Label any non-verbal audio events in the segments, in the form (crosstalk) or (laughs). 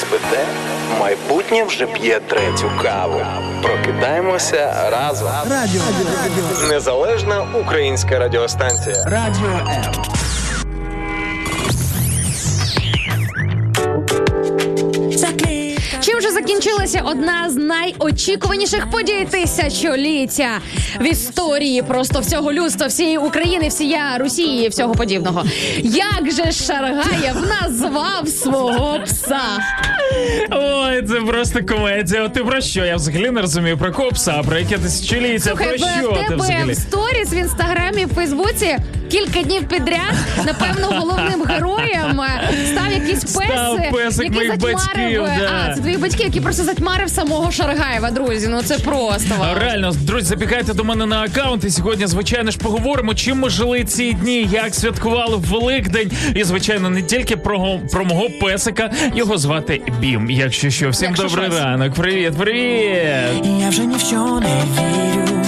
Спите, майбутнє вже п'є третю каву. Прокидаємося разом. Радіо М. Незалежна українська радіостанція. Радіо М. Чим же закінчилася одна з найочікуваніших подій тисячоліття в історії просто всього людства, всієї України, всія Росії, і всього подібного. Як же Шаргаєв назвав свого пса? Ой, це просто комедія. Ти про що? Я взагалі не розумію про копса, пса, про яке тисячоліття, Слухай, про в що ти тебе взагалі? в сторіс в інстаграмі, в Фейсбуці кілька днів підряд, напевно, головним героєм е, став якийсь пес, Став песик який моїх затьмарив. батьків, е, да. А, це твої батьки, які просто затьмарив самого Шаргаєва, друзі. Ну це просто. А, Реально, друзі, забігайте до мене на аккаунт. І сьогодні, звичайно ж, поговоримо, чим ми жили ці дні, як святкували Великдень. І, звичайно, не тільки про, про мого песика. Його звати Бім. Якщо що, всім Якщо добрий щось. ранок. Привіт, привіт. Я вже ні в що не вірю.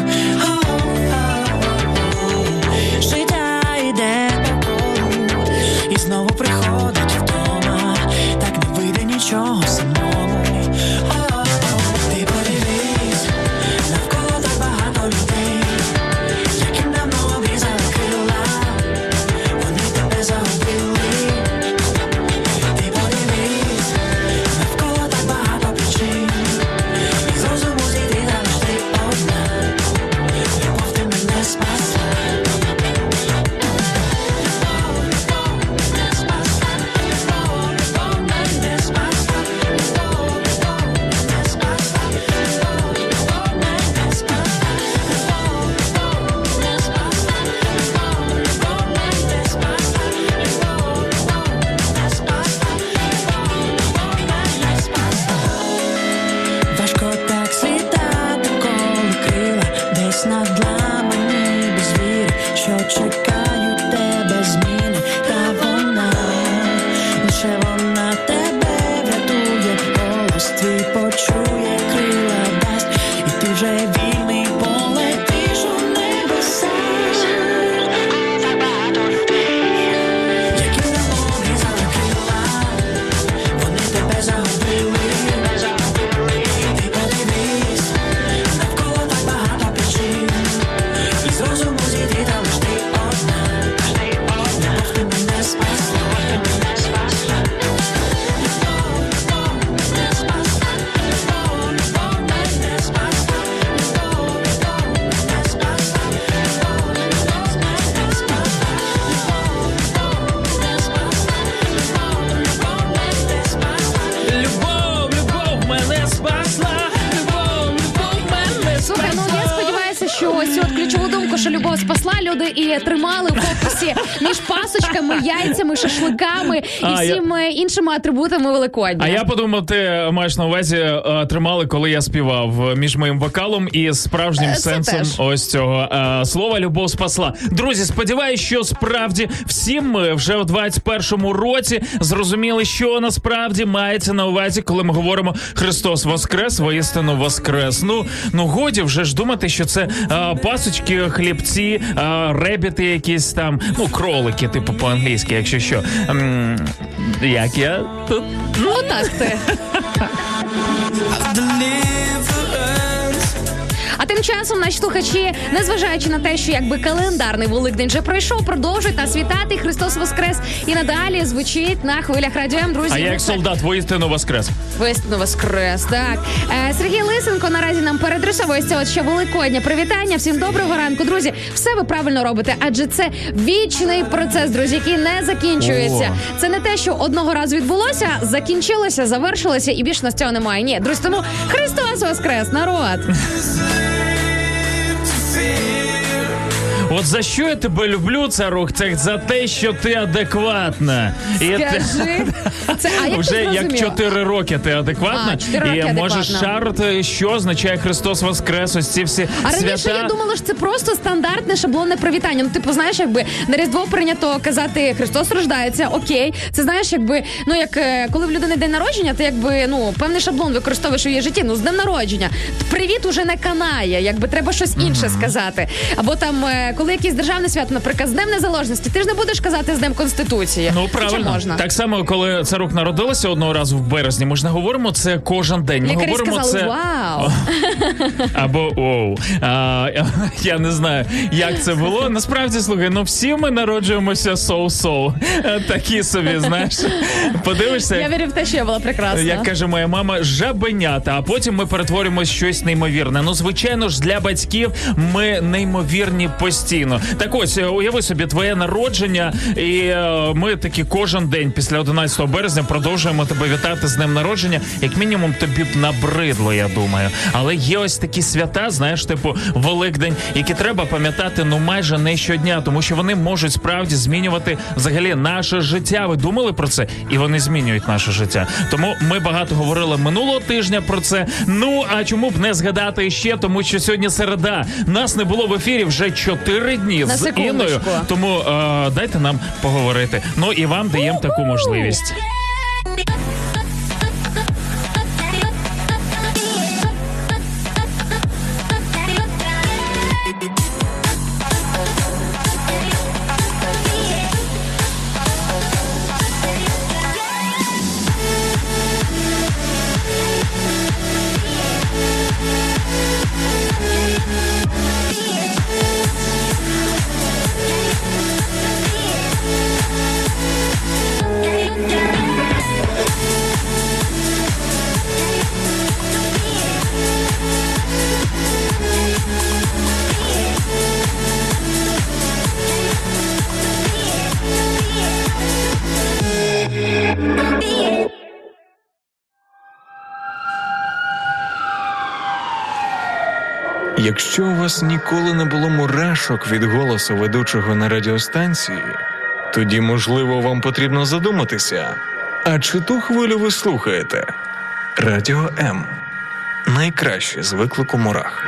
Сподіваюся, отключу. Що любов спасла, люди і тримали в фокусі між пасочками, яйцями, шашликами і А, я- всіма іншими атрибутами Великодня. А я подумав, ти маєш на увазі е, тримали, коли я співав е, між моїм вокалом і справжнім Е, це сенсом теж. ось цього е, слова любов спасла. Друзі, сподіваюсь, що справді всім ми вже в 21-му році зрозуміли, що насправді мається на увазі, коли ми говоримо Христос Воскрес, воістину Воскрес. Ну ну годі вже ж думати, що це е, пасочки, хлібці, е, ребіти, якісь там, ну кролики, типу по-англійськи, якщо що. Як я тут Ну так ти. (laughs) Тим часом наші слухачі, незважаючи на те, що якби календарний великдень вже пройшов, продовжують нас вітати. Христос Воскрес і надалі звучить на хвилях радіо М. Друзі, А я як солдат воістину воскрес. Вистину Воскрес. Так е, Сергій Лисенко наразі нам передрисовує з цього ще великодня. Привітання. Всім доброго ранку, друзі. Все ви правильно робите, адже це вічний процес, друзі, який не закінчується. Це не те, що одного разу відбулося, закінчилося, завершилося, і більше на цього немає. Ні, друзі, тому Христос Воскрес, народ. (laughs) От за що я тебе люблю, царук? Це за те, що ти адекватна. І Скажи. Це, а як Вже як зрозуміла? 4 роки ти адекватна, А, чотири і роки можеш адекватна. шарити, що означає Христос Воскрес, ось ці всі А раніше свята. я думала, що це просто стандартне шаблонне привітання. Ну, типу, знаєш, якби на Різдво прийнято казати Христос рождається, окей. Це знаєш, якби ну як е, коли в людини день народження, ти якби ну певний шаблон використовуєш у її житті. Ну з днем народження. Привіт уже не канає, якби треба щось інше сказати. Або там, е, коли якесь державне свято, наприклад, з Днем Незалежності, ти ж не будеш казати з Днем Конституції. Ну правильно, можна. так само, коли царук народилася одного разу в березні. Ми ж не говоримо це кожен день. Ми Лікарі говоримо сказали, це вау. (laughs) або оу. А, (laughs) я не знаю, як це було. Насправді, слухай, ну всі ми народжуємося соу-соу. Е, Такі собі, знаєш. (laughs) Подивишся. Я вірю в те, що я була прекрасна. Як каже моя мама, жабенята, а потім ми перетворюємось в щось неймовірне. Ну, звичайно ж, для батьків ми неймовірні постійно. Так ось, е, уяви собі, твоє народження, і е, ми таки кожен день після 11 березня продовжуємо тебе вітати з днем народження. Як мінімум, тобі б набридло, я думаю. Але є ось такі свята, знаєш, типу Великдень, які треба пам'ятати ну майже не щодня, тому що вони можуть справді змінювати взагалі наше життя. Ви думали про це? І вони змінюють наше життя. Тому ми багато говорили минулого тижня про це. Ну а чому б не згадати ще? Тому що сьогодні середа. Нас не було в ефірі вже 4 дні На з іною Інною. Тому е, дайте нам поговорити. Ну і вам даємо таку можливість. Якщо у вас ніколи не було мурашок від голосу ведучого на радіостанції, тоді, можливо, вам потрібно задуматися. А чи ту хвилю ви слухаєте? Радіо М. Найкраще з виклику мурах.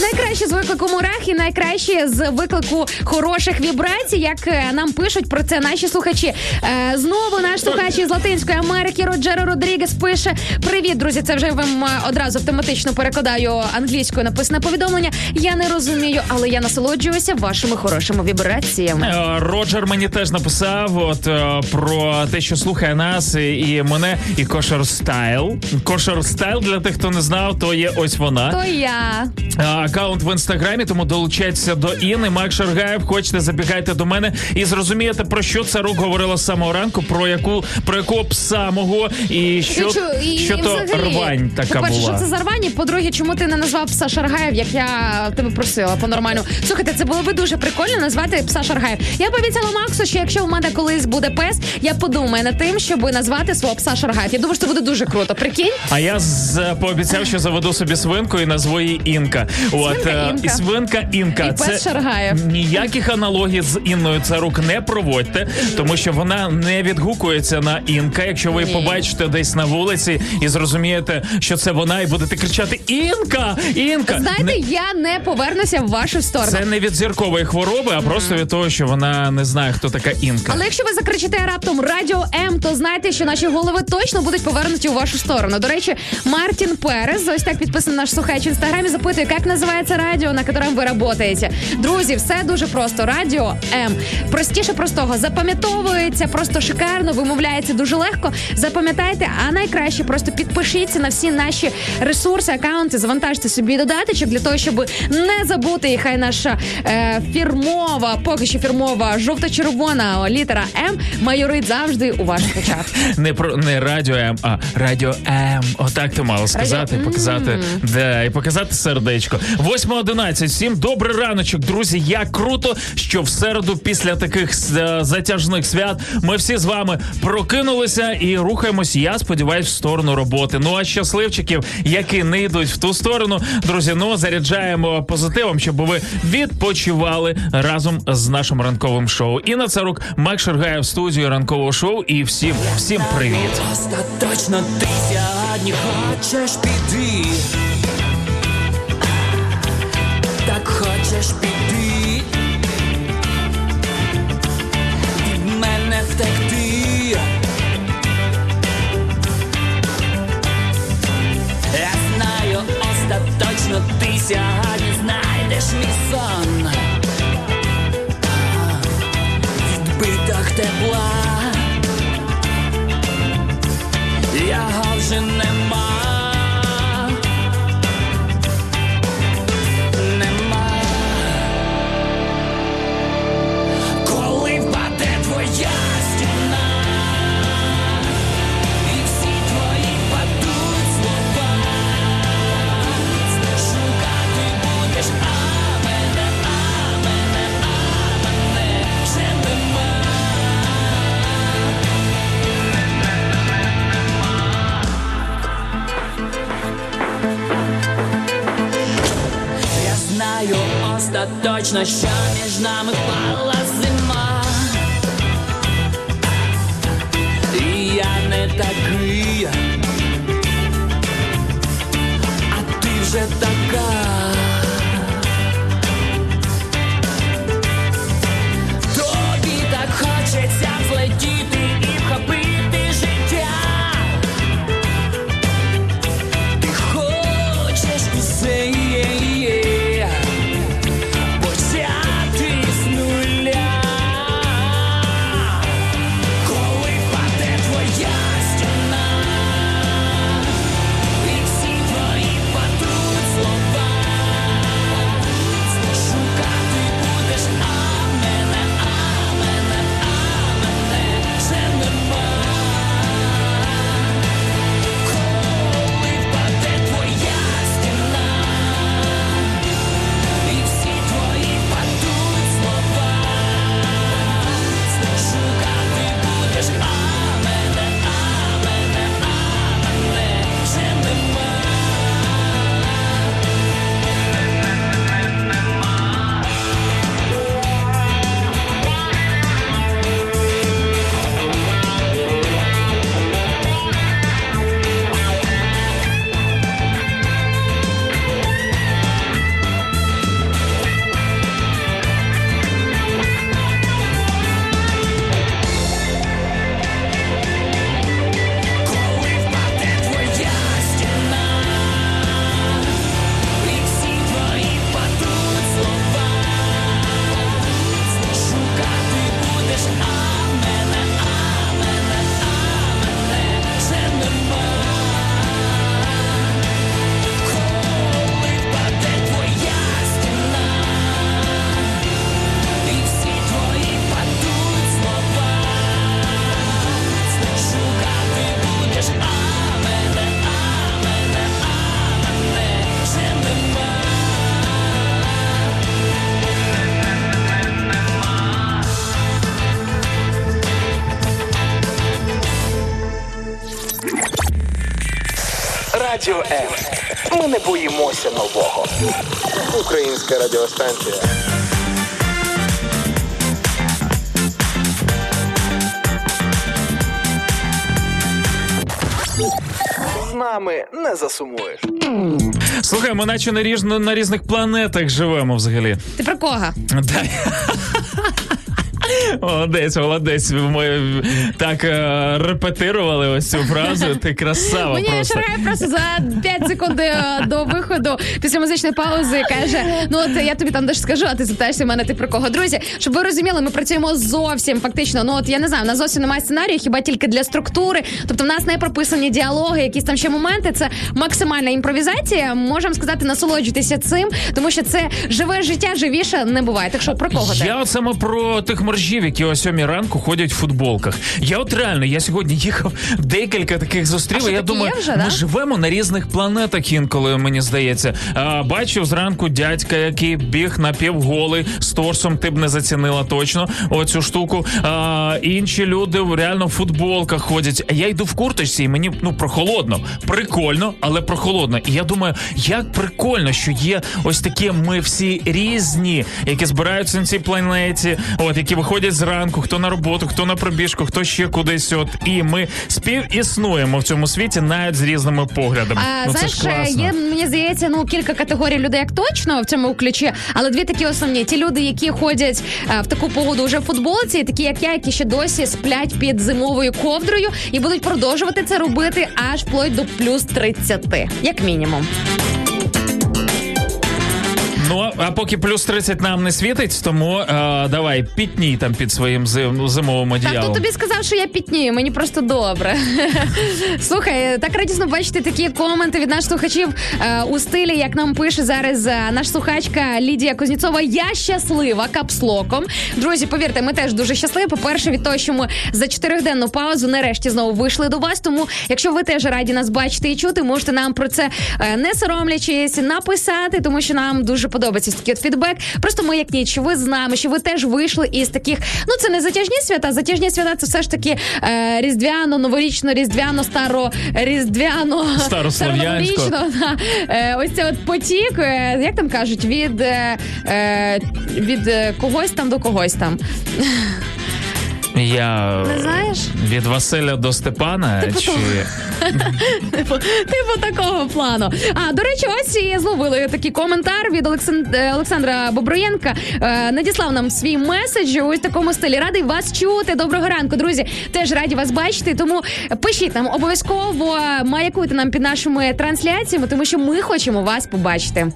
Найкраще з виклику мурах і найкраще з виклику хороших вібрацій, як е, нам пишуть про це наші слухачі. Е, знову наш слухач із Латинської Америки Роджеро Родрігес пише: Привіт, друзі! Це вже вам е, одразу автоматично перекладаю англійською написане повідомлення. Я не розумію, але я насолоджуюся вашими хорошими вібраціями. Роджер мені теж написав от про те, що слухає нас і, мене, і Kosher Style. Kosher Style, для тих, хто не знав, то є ось вона. То я. А, Аккаунт в інстаграмі, тому долучайтеся до Інни. Мак Шаргаєв, хочете, забігайте до мене і зрозумієте, про що Царук говорила з самого ранку, про яку про якого пса мого і що, чу- і, що і то взагалі, рвань така по-перше, була. що це за рвань, по-друге, чому ти не назвав пса Шаргаєв, як я тебе просила по-нормальному. Слухайте, це було би дуже прикольно назвати пса Шаргаєв. Я пообіцяла Максу, що якщо в мене колись буде пес, я подумаю над тим, щоб назвати свого пса Шаргаєв. Я думаю, що це буде дуже круто. Прикинь? А я з, пообіцяв, що заведу собі свинку і назву її Інка. От Свинка е, Інка. і свинка Інка. І пес Шаргаєв. ніяких аналогій з Інною Царук не проводьте, тому що вона не відгукується на Інка. Якщо ви Ні. побачите десь на вулиці і зрозумієте, що це вона, і будете кричати Інка! Інка! Знаєте, Не- я не повернуся в вашу сторону. Це не від зіркової хвороби, а просто від того, що вона не знає, хто така інка. Але якщо ви закричите раптом Радіо М, то знайте, що наші голови точно будуть повернуті у вашу сторону. До речі, Мартін Перес, ось так підписаний наш слухач в інстаграмі, запитує, як називається радіо, на якому ви працюєте. Друзі, все дуже просто. Радіо М. Простіше простого запам'ятовується, просто шикарно, вимовляється дуже легко. Запам'ятайте, а найкраще просто підпишіться на всі наші ресурси, акаунти, завантажте собі додаточок для того, щоб не забути. І хай наша е, фірмова, поки що фірмова жовто-червона літера М майорить завжди у ваших очах. Не про не радіо М, а радіо М. Отак ти мала сказати, Радіо показати. Да, і показати сердечко. 8 7.11. Добрий раночок, друзі. Як круто, що в середу після таких е, затяжних свят ми всі з вами прокинулися і рухаємось. Я сподіваюсь, в сторону роботи. Ну а щасливчиків, які не йдуть в ту сторону, друзі, ну заряджаємо позитивом, щоб ви відпочивали разом з нашим ранковим шоу. І на це рук Мак Шаргає в студію ранкового шоу. І всім, всім привіт. Остаточно ти сьогодні хочеш піти. Так хочеш піти. Від мене втекти. Я знаю, остаточно ти сьогодні знайдеш мій сон. Відбиток тепла. Остаточно, що між нами впала ми наче на, різно на різних планетах живемо взагалі. Ти про кого? (laughs) Да. Молодець, молодець. Ми так е, репетирували ось цю фразу. Ти красава Мені просто. Шарай просто за 5 секунд е, до виходу після музичної паузи каже: Ну от я тобі там дещо скажу, а ти запитаєшся мене ти про кого. Друзі, щоб ви розуміли, ми працюємо зовсім фактично. Ну от я не знаю, у нас зовсім немає сценарію, хіба тільки для структури. Тобто, в нас не прописані діалоги, якісь там ще моменти. Це максимальна імпровізація. Можемо сказати, насолоджуйтеся цим, тому що це живе життя, живіше не буває. Так що про кого? Я саме про тих моржів, які о сьомій ранку ходять в футболках. Я от реально, я сьогодні їхав декілька таких зустрів. А і я думаю, вже, ми да? живемо на різних планетах інколи, мені здається. А, бачив зранку дядька, який біг напівголий з торсом, ти б не зацінила точно оцю штуку. А, інші люди реально в футболках ходять. А я йду в курточці, і мені ну прохолодно. Прикольно, але прохолодно. І я думаю, як прикольно, що є ось такі ми всі різні, які збираються на цій планеті, от які виходять зранку, хто на роботу, хто на пробіжку, хто ще кудись. От і ми співіснуємо в цьому світі навіть з різними поглядами. А, ну, це ж класно. є мені здається, ну кілька категорій людей, як точно в цьому ключі, але дві такі основні: ті люди, які ходять а, в таку погоду вже в футболці, такі як я, які ще досі сплять під зимовою ковдрою і будуть продовжувати це робити аж вплоть до плюс 30, як мінімум. Ну а поки плюс 30 нам не світить, тому е, давай пітній там під своїм зим, зимовим Так, одіялом. хто тобі сказав, що я пітнію, мені просто добре. (laughs) Слухай, так радісно бачити такі коменти від наших слухачів е, у стилі, як нам пише зараз е, наша слухачка Лідія Кузніцова. Я щаслива капслоком. Друзі, повірте, ми теж дуже щасливі. По-перше, від того, що ми за чотириденну паузу нарешті знову вийшли до вас. Тому, якщо ви теж раді нас бачити і чути, можете нам про це е, не соромлячись написати, тому що нам дуже подобається ось такий от фідбек. Просто ми як ніч, ви з нами, що ви теж вийшли із таких. Ну це не затяжні свята. Затяжні свята це все ж таки е, різдвяно, новорічно, різдвяно, старо, різдвяно, Старослов'янсько. да. Е, ось це от потік. е, як там кажуть, від, е, е, від е, когось там до когось там. Я Не знаєш? від Василя до Степана Типу чи. (laughs) Типу, типу такого плану. А до речі, ось і зловили такий коментар від е, Олександра Боброєнка. Е, надіслав нам свій меседж у такому стилі. Радий вас чути. Доброго ранку, друзі. Теж раді вас бачити. Тому пишіть нам обов'язково маякуйте нам під нашими трансляціями, тому що ми хочемо вас побачити.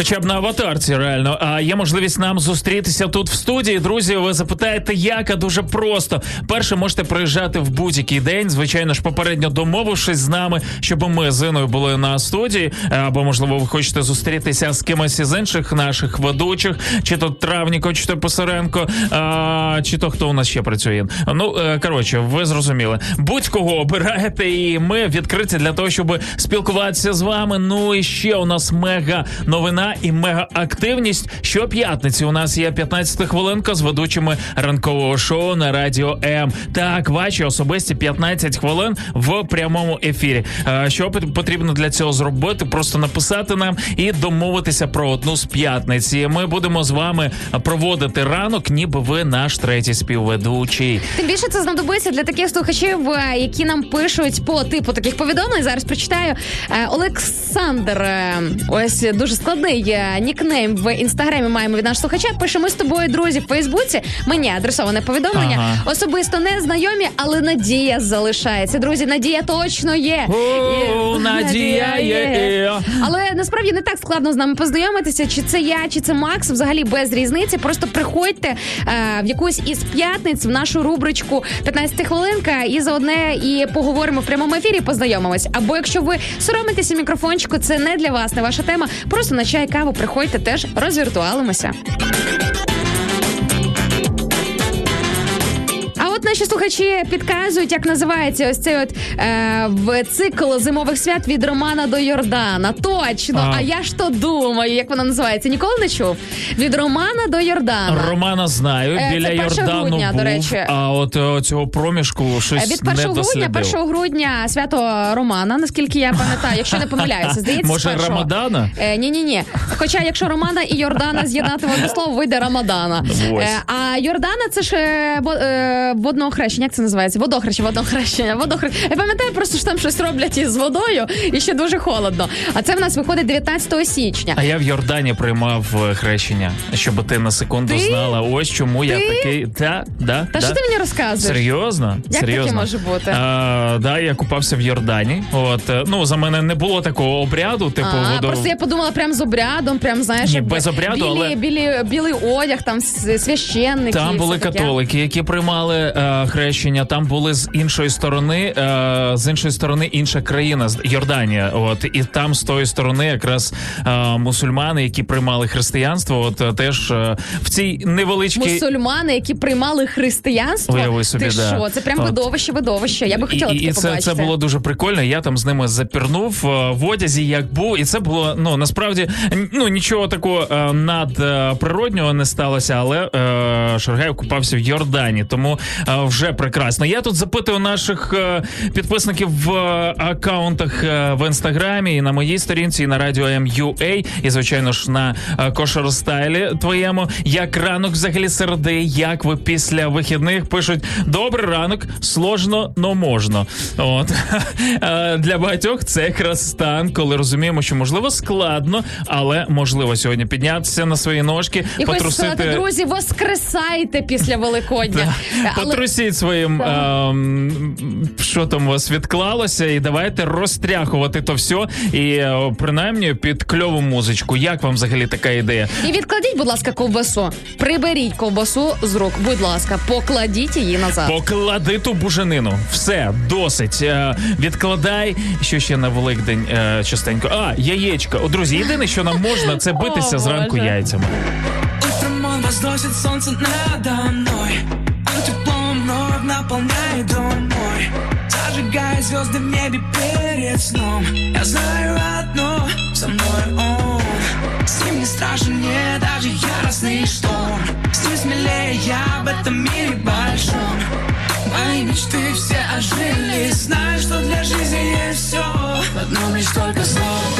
Хоча б на аватарці, реально. А є можливість нам зустрітися тут в студії. Друзі, ви запитаєте, як? А дуже просто. Перше, можете приїжджати в будь-який день. Звичайно ж, попередньо домовившись з нами, щоб ми з Іною були на студії. Або, можливо, ви хочете зустрітися з кимось із інших наших ведучих, чи то Травніко, чи то Писаренко, а, чи то хто у нас ще працює. Ну, е, коротше, ви зрозуміли. Будь-кого обираєте, і ми відкриті для того, щоб спілкуватися з вами. Ну і ще у нас мега новина і мега активність. Щоп'ятниці у нас є 15 хвилинка з ведучими ранкового шоу на радіо М. Так, ваші особисті 15 хвилин в прямому ефірі. Е, Що потрібно для цього зробити? Просто написати нам і домовитися про одну з п'ятниці. Ми будемо з вами проводити ранок, ніби ви наш третій співведучий. Тим більше це знадобиться для таких слухачів, е, які нам пишуть по типу таких повідомлень. Зараз прочитаю. Е, Олександр, ось дуже складний е, нікнейм в інстаграмі маємо від нашого слухача. Пише, ми з тобою, друзі, в Фейсбуці. Мені адресоване повідомлення. Ага. Особисто не знайомі, але надія залишається. Друзі, надія точно є. О, І- надія є. Але насправді не так складно з нами познайомитися, чи це я, чи це Макс. Взагалі без різниці. Просто приходьте е, в якусь із п'ятниць в нашу рубричку 15 хвилинка і за одне і поговоримо в прямому ефірі. Познайомимось. Або якщо ви соромитеся мікрофончику, це не для вас, не ваша тема. Просто на чай каву приходьте теж розвіртуалимося. Наші слухачі підказують, як називається ось цей от е, в цикл зимових свят від Романа до Йордана. Точно. А. А, я ж то думаю, як вона називається. Ніколи не чув. Від Романа до Йордана. Романа знаю, Е, біля це 1 Йордану грудня, був, до речі. а от е, цього проміжку щось Від не 1 грудня, дослідив. 1 грудня свято Романа, наскільки я пам'ятаю, якщо не помиляюся. (laughs) Здається, Може. Рамадана? Е, ні, ні, ні. Хоча, якщо Романа і Йордана з'єднати в одне слово, вийде Рамадана. Ось. Е, а Йордана це ж е, во- е. Як це називається? Водохрещення, водохрещення. Водохрещення. Я пам'ятаю просто, що там щось роблять із водою і ще дуже холодно. А це в нас виходить 19 січня. А я в Йордані приймав е, хрещення, щоб ти на секунду Ти? знала. Ось чому я такий. Та, да, Та да. що ти мені розказуєш? Серйозно? Як Серйозно. таке може бути? А, да, я купався в Йордані. От е, ну за мене не було такого обряду, типу А, водо... просто я подумала прям з обрядом, прям знаєш, Ні, без обряду, білі, але- білі, білий одяг, там священники. Там були таке. католики, які приймали. Е, хрещення, там були з іншої сторони, е, з іншої сторони інша країна, з- Йорданія. От і там з тої сторони якраз е, мусульмани, які приймали християнство, от е, теж е, в цій невеличкій Мусульмани, які приймали християнство. Уяви собі, Ти да. що? Це прям От. видовище, видовище. Я би хотіла і, таке і це, побачити. це було дуже прикольно. Я там з ними запірнув е, в одязі, як був, і це було ну насправді ну нічого такого надприроднього не сталося, але е, Шаргаєв купався в Йордані, тому е, вже прекрасно. Я тут запитую наших е, підписників в е, акаунтах е, в інстаграмі і на моїй сторінці, і на радіо MUA, і звичайно ж на е, Кошер Стайлі твоєму. Як ранок взагалі середи, як ви після вихідних пишуть добрий ранок, сложно, но можна. От (laughs) для багатьох це якраз стан, коли розуміємо, що можливо складно, але можливо сьогодні піднятися на свої ножки, І хочу сказати, друзі, воскресайте після Великодня. (laughs) Але Потрусіть своїм, ем, що там у вас відклалося, і давайте розтряхувати то все. І е, принаймні під кльову музичку. Як вам взагалі така ідея? І відкладіть, будь ласка, ковбасу. Приберіть ковбасу з рук, будь ласка, покладіть її назад. Поклади ту буженину. Все, досить. Е, відкладай. Що ще на Великдень е, частенько? А, яєчка. О, друзі, єдине, що нам можна, це битися (laughs) О, зранку Боже. яйцями. Утром он возносит солнце надо мной наполняет дом мой Зажигая звезды в небе перед сном. Я знаю одно, со мной он. С ним не страшен мне даже яростный шторм. С ним смелее я в этом мире большом. Мои мечты все ожили. Знаю, что для жизни есть все В одном лишь только слове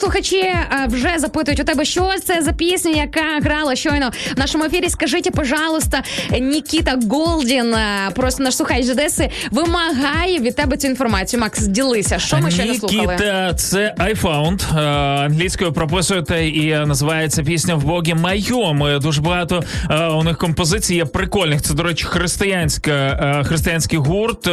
Слухачі е, вже запитують у тебе, що це за пісня, яка грала щойно в нашому ефірі. Скажіть, пожалуйста, Нікіта Голдін, е, просто наш слухач з Одеси, вимагає від тебе цю інформацію. Макс, ділися, що ми щойно слухали? Нікіта, це I Found. е, Англійською прописуєте і називається пісня в Богі Майом. Дуже багато у них композицій є прикольних. Це, до речі, християнська, християнський гурт.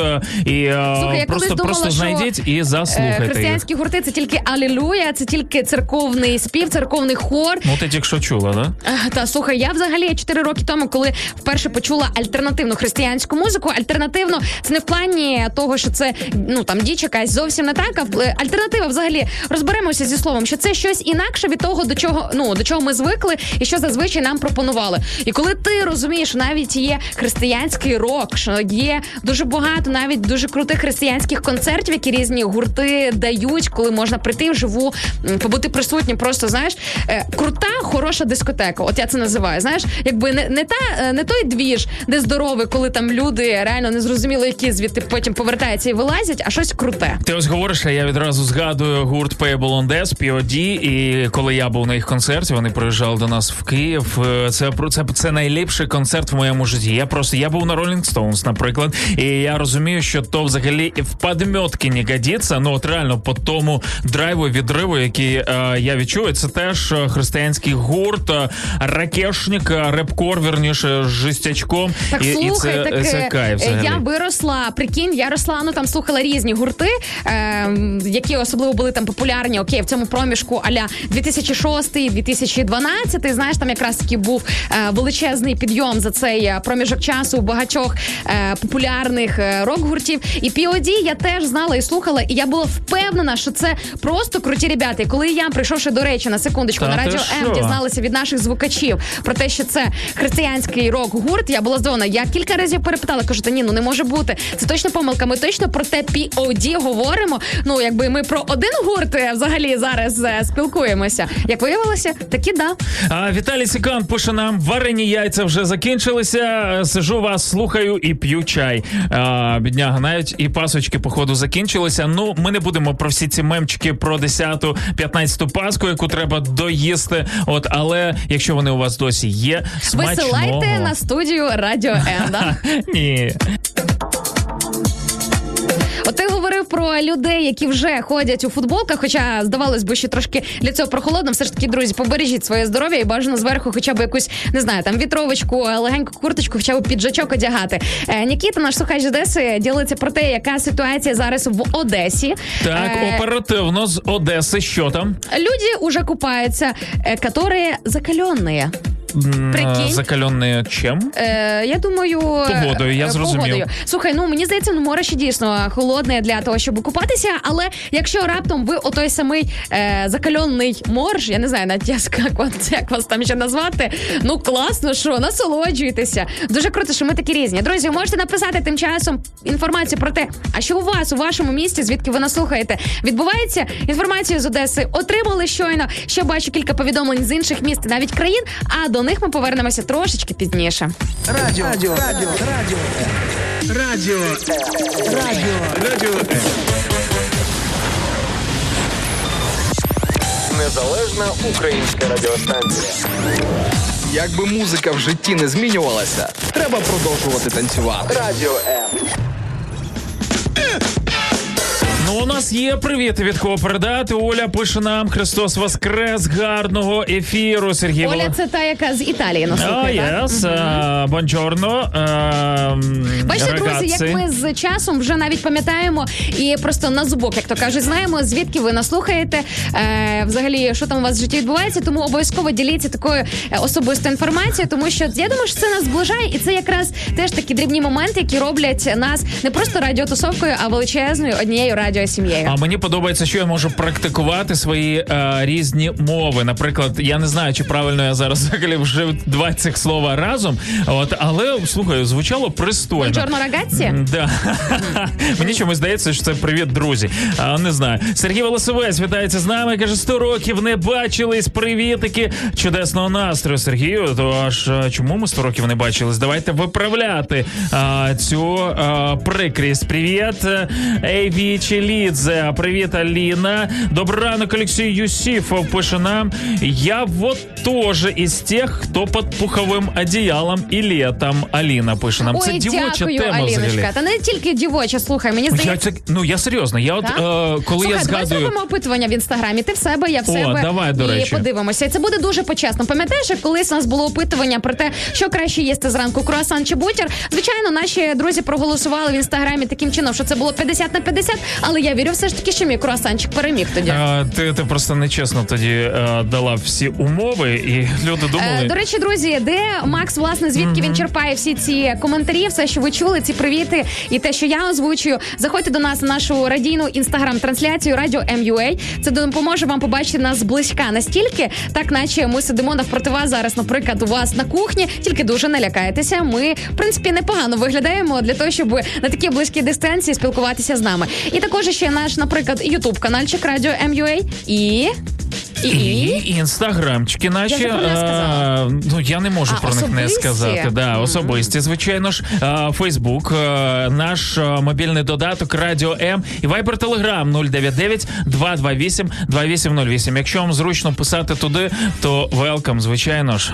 І Слухай, я просто, думала, просто знайдіть і заслухайте їх. Християнські гурти це тільки Алілуя, це тільки церковний спів, церковний хор. Ну, ти тільки що чула, да? Та слухай, я взагалі 4 роки тому, коли вперше почула альтернативну християнську музику. Альтернативно, це не в плані того, що це ну там діч якась зовсім не так. А в- е, альтернатива взагалі розберемося зі словом, що це щось інакше від того, до чого ну до чого ми звикли, і що зазвичай нам пропонували. І коли ти розумієш, навіть є християнський рок, що є дуже багато навіть дуже крутих християнських концертів, які різні гурти дають, коли можна прийти вживу, побути присутнім. Просто знаєш, е, крута, хороша дискотека. От я це називаю. Знаєш, якби не, не та е, не той двіж, де здоровий, коли там люди реально не зрозуміло, які звідти потім повертаються і вилазять, а щось круте. Ти ось говориш, а я відразу згадую гурт Payable on Death, POD, і коли я був на їх концерті, вони приїжджали до нас в Київ. Е, Це це, це найліпший концерт в моєму житті. Я просто я був на Rolling Stones, наприклад, і я розумію, що то взагалі і в подметки не годиться. Ну от реально по тому драйву відриву, який е, я відчую, це теж е, християнський гурт, е, ракешник, репкор, вірніше, з жестячком. Так і, і це, так це кайф взагалі. я виросла. Прикинь, я росла. Ну там слухала різні гурти, е, які особливо були там популярні. Окей, в цьому проміжку аля 2006-2012, Знаєш, там якраз таки був е, величезний підйом за цей проміжок часу у багатьох е, популярних рок-гуртів. І POD я теж знала і слухала, і я була впевнена, що це просто круті ребята. Коли я прийшовши до речі на секундочку Та на радіо М, дізналася від наших звукачів про те, що це християнський рок-гурт. Я була здивована. Я кілька разів перепитала, кажу, та ні, ну не може бути. Це точно помилка. Ми точно про те POD говоримо. Ну якби ми про один гурт е, взагалі зараз е, спілкуємося. Як виявилося, таки да. А Віталій Сікан пише нам: варені яйця вже закінчилися. Сижу вас, слухаю і п'ю чай. А, бідняга, навіть і пасочки, походу, закінчилися. Ну, ми не будемо про всі ці мемчики про 10-ту, 15-ту паску, яку треба доїсти. От, але якщо вони у вас досі є, смачного. Висилайте на студію Радіо Енда. (laughs) Ні. От ти говорив про людей, які вже ходять у футболках, хоча здавалось би, що трошки для цього прохолодно. Все ж таки, друзі, побережіть своє здоров'я і бажано зверху, хоча б якусь не знаю, там вітровочку, легеньку курточку, хоча б піджачок одягати. Е, Нікіта, наш слухач з Одеси, ділиться про те, яка ситуація зараз в Одесі. Так, Е, оперативно з Одеси, що там? Люди уже купаются, э, которые закаленные. М, Прикинь. Закалений чим? Е, я думаю, Погодою, я е, зрозумів. Погодою. Слухай, ну мені здається, ну море ще дійсно холодне для того, щоб купатися. Але якщо раптом ви отой самий е, закальонний морж, я не знаю, навіть як, вас- як вас там ще назвати. Ну класно, що насолоджуйтеся. Дуже круто, що ми такі різні. Друзі, можете написати тим часом інформацію про те, а що у вас у вашому місті, звідки ви нас слухаєте, відбувається інформацію з Одеси. Отримали щойно. Ще бачу кілька повідомлень з інших міст, навіть країн. А до них ми повернемося трошечки пізніше. Радіо, радіо, радіо, радіо, радіо, радіо, радіо. Незалежна українська радіостанція. Якби музика в житті не змінювалася, треба продовжувати танцювати. Радіо М. нас є привіт від кого передати. Оля пише нам Христос Воскрес, гарного ефіру. Сергій Оля, це та, яка з Італії нас слухає, так? єс, бонджорно. Бачите, друзі, як ми з часом вже навіть пам'ятаємо і просто на зубок, як то кажуть, знаємо, звідки ви нас слухаєте, е, взагалі, що там у вас в житті відбувається. Тому обов'язково діліться такою е, особистою інформацією, тому що я думаю, що це нас зближає, і це якраз теж такі дрібні моменти, які роблять нас не просто радіотусовкою, а величезною однією радіосім'єю. Сім'єю. А мені подобається, що я можу практикувати свої е, різні мови. Наприклад, я не знаю, чи правильно я зараз (laughs) взагалі вжив два цих слова разом. От, але слухай, звучало пристойно. Чорно рагатці? Да. (laughs) Мені чомусь здається, що це привіт, друзі. А, не знаю. Сергій Волосовець вітається з нами. Каже, 100 років не бачились. Привітики. Чудесного настрою, Сергію. То аж чому ми 100 років не бачились? Давайте виправляти а, цю а, прикрість. Привіт, Ейві Челідзе. Привіт, Аліна. Добрий ранок, Олексій Юсіфов пише нам. Я вот тоже із тих, хто під пуховим одіялом і літом. Аліна пише нам. це Ой, дівоча дякую, тема Аліночка. Та не тільки дівоча, слухай, мені Я здається. це ну я серйозно. Я от Так? е, коли Слухай, я давай згадую. зробимо опитування в інстаграмі. Ти в себе, я в О, себе. давай, до і речі. подивимося. І це буде дуже почесно. Пам'ятаєш, як колись у нас було опитування про те, що краще їсти зранку, круасан чи бутір? Звичайно, наші друзі проголосували в інстаграмі таким чином, що це було 50 на 50, але я вірю все ж таки, що мій круасанчик переміг тоді. е, ти, ти просто нечесно тоді е, дала всі умови, і люди думали. Е, До речі, друзі, де Макс, власне, звідки він черпає всі ці коментарі, все, що ви чули, ці привіти, і те, що я озвучую. Заходьте до нас на нашу радійну інстаграм-трансляцію Радіо МЮА. Це допоможе вам побачити нас зблизька настільки, так наче ми сидимо навпроти вас зараз, наприклад, у вас на кухні. Тільки дуже не лякайтеся. Ми, в принципі, непогано виглядаємо для того, щоб на такій близькій дистанції спілкуватися з нами. І також ще наш, наприклад, Ютуб каналчик Радіо МЮА і. І, І інстаграмчики наші. Я сказала. е, ну я не можу А, про них не сказати. Да, особисті, звичайно ж. Фейсбук, е, наш е, мобільний додаток Радіо М і Viber Telegram 099 228 2808. Якщо вам зручно писати туди, то welcome, звичайно ж.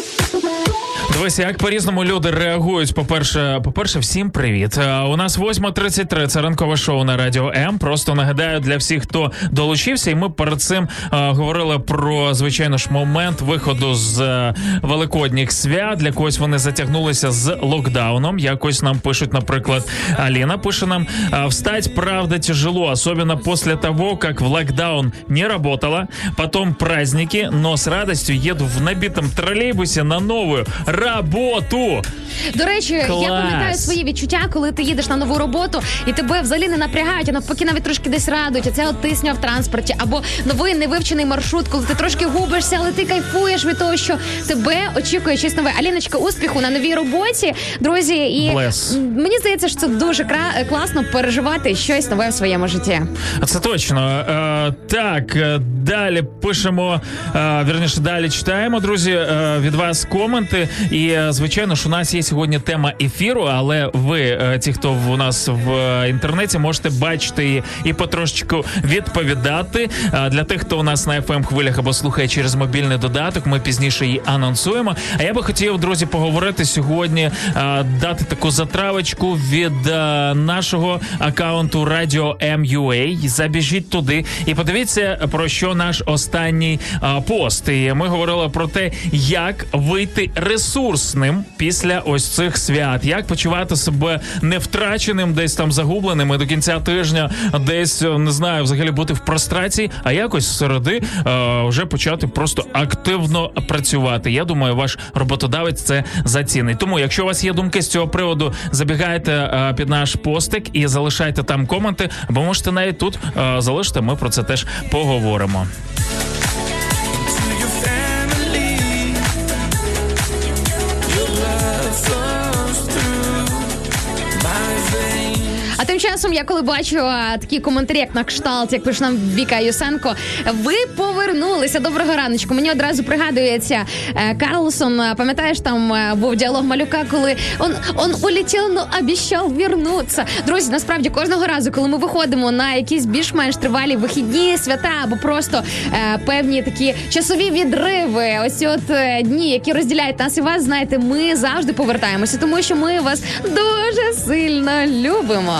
Дивися, як по-різному люди реагують. По-перше, по-перше, всім привіт. Е, У нас 8.33, це ранкове шоу на Радіо М. Просто нагадаю для всіх, хто долучився, і ми перед цим е, говорили про звичайно ж момент виходу з е, великодніх свят. Для когось вони затягнулися з локдауном. Якось нам пишуть, наприклад, Аліна пише нам: встать правда тяжело, особенно после того, как в локдаун не работала. Потом праздники, но с радостью еду в набитом троллейбусе на новую работу. До речі, Клас. я пам'ятаю свої відчуття, коли ти їдеш на нову роботу, і тебе взагалі не напрягають, а навпаки навіть трошки десь радують. Оця от тисня в транспорті, або новий невивчений маршрут, коли ти трошки губишся, але ти кайфуєш від того, що тебе очікує щось нове. Аліночка, успіху на новій роботі, друзі. І Bless. мені здається, що це дуже кра- класно переживати щось нове в своєму житті. Це точно. Так, е, далі пишемо, е, вірніше, далі читаємо, друзі, е, від вас коменти. І, звичайно ж, у нас є сьогодні тема ефіру, але ви, ті, хто в- нас в інтернеті, можете бачити її і потрошечку відповідати. Для тих, хто у нас на fm хвилях або слухає через мобільний додаток, ми пізніше її анонсуємо. А я би хотів, друзі, поговорити сьогодні, дати таку затравочку від нашого акаунту Радіо MUA. Забіжіть туди подивіться про що наш останній е, пост. І ми говорили про те, як вийти ресурсним після ось цих свят, як почувати себе не втраченим, десь там загубленим і до кінця тижня, десь е, не знаю, взагалі бути в прострації, а якось середи е, вже почати просто активно працювати. Я думаю, ваш роботодавець це зацінить. Тому, якщо у вас є думки з цього приводу, забігайте е, під наш постик і залишайте там коменти, або можете навіть тут залишити. Ми про це теж поговоримо. Часом, я коли бачу а, такі коментарі, як на кшталт, як пише нам Віка Юсенко, ви повернулися. Доброго раночку. Мені одразу пригадується е, Карлсон. е, Пам'ятаєш, там е, був діалог малюка, коли он, он улетів, но обіцяв вернутися. Друзі, насправді кожного разу, коли ми виходимо на якісь більш-менш тривалі вихідні свята або просто е, певні такі часові відриви, ось от е, дні, які розділяють нас і вас, знаєте, ми завжди повертаємося, тому що ми вас дуже сильно любимо.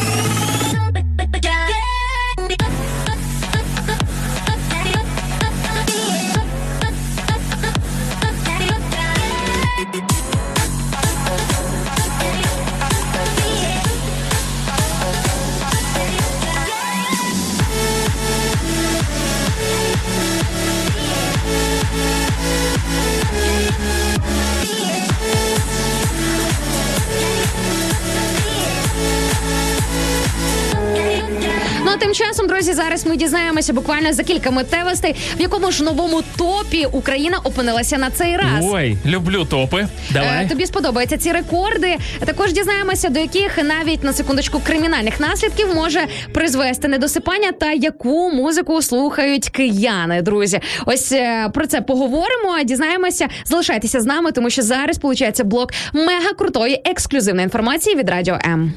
Ну а тим часом, друзі, зараз ми дізнаємося буквально за кілька миттєвостей, в якому ж новому топі Україна опинилася на цей раз. Ой, люблю топи. Давай. Е, Тобі сподобаються ці рекорди. Також дізнаємося, до яких навіть на секундочку кримінальних наслідків може призвести недосипання та яку музику слухають кияни. Друзі, ось е, про це поговоримо. Дізнаємося. Залишайтеся з нами, тому що зараз получається блок мега крутої ексклюзивної інформації від Радіо М.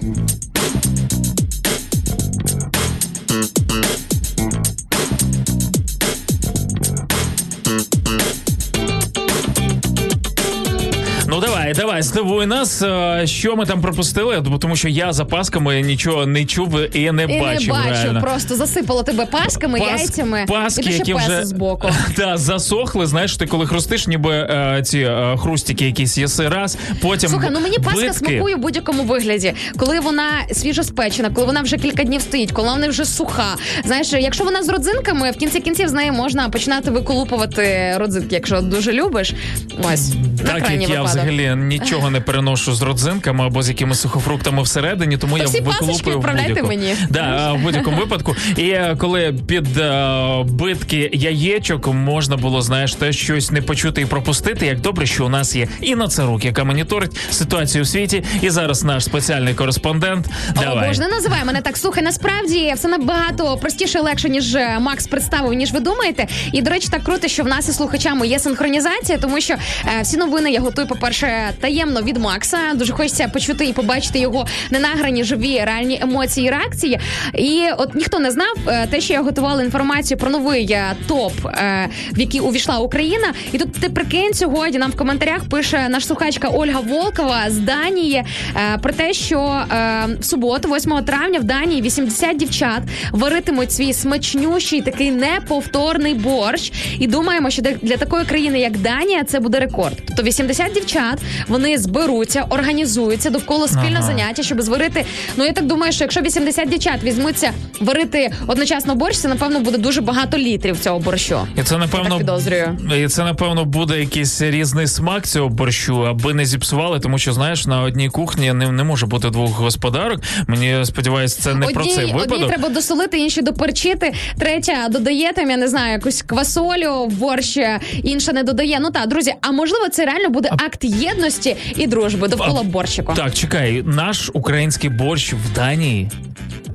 давай, давай, здивуй нас, е, що ми там пропустили, тому що я за пасками нічого не чув і не І бачив. не бачу, реально. просто засипало тебе пасками, Пас- яйцями паски, і ще які вже з боку. (laughs) да, засохли. Знаєш, ти коли хрустиш, ніби е, ці е, хрустики якісь єси раз, потім Слухай, ну мені паска битки. смакує в будь-якому вигляді, коли вона свіжо спечена, коли вона вже кілька днів стоїть, коли вона вже суха. Знаєш, якщо вона з родзинками, в кінці кінців з неї можна починати виколупувати родзинки, якщо дуже любиш. Ось Так як я випадок. взагалі нічого не переношу з родзинками або з якимись сухофруктами всередині, тому То я всі виколупую в будь-яку. мені. Да, в будь-якому випадку. І е, коли під е, битки яєчок можна було, знаєш, те щось не почути і пропустити. Як добре, що у нас є Інна Царук, яка моніторить ситуацію у світі, і зараз наш спеціальний кореспондент. О, Давай. Боже, не називай мене так. Слухай, насправді все набагато простіше і легше, ніж е, Макс представив, ніж ви думаєте. І до речі, так круто, що в нас із слухачами є синхронізація, тому що е, всі новини я готую, по-перше, таємно від Макса. Дуже хочеться почути і побачити його ненаграні живі реальні емоції і реакції. І от ніхто не знав е, те, що я готувала інформацію про новий е, топ, е, в який увійшла Україна. І тут ти прикинь сьогодні. Нам в коментарях пише наш слухачка Ольга Волкова з Данії про те, що в суботу, 8 травня, в Данії 80 дівчат варитимуть свій смачнющий такий неповторний борщ. І думаємо, що для такої країни, як Данія, це буде рекорд. Тобто 80 дівчат вони зберуться, організуються довкола спільне Ага. заняття, щоб зварити. Ну я так думаю, що якщо 80 дівчат візьмуться варити одночасно борщ, це напевно буде дуже багато літрів цього борщу. І це напевно підозрюю. І це напевно буде якийсь різний смак цього борщу, аби не зіпсували, тому що знаєш, на одній кухні не, не може бути двох господарок. Мені сподіваюся, це не про цей одній випадок. треба досолити, інші доперчити. Третя додає там, я не знаю, якусь квасолю в борщ, інша не додає. Ну так, друзі, а можливо, це реально буде акт єдності і дружби довкола борщику. Так, чекай, наш український борщ в Данії.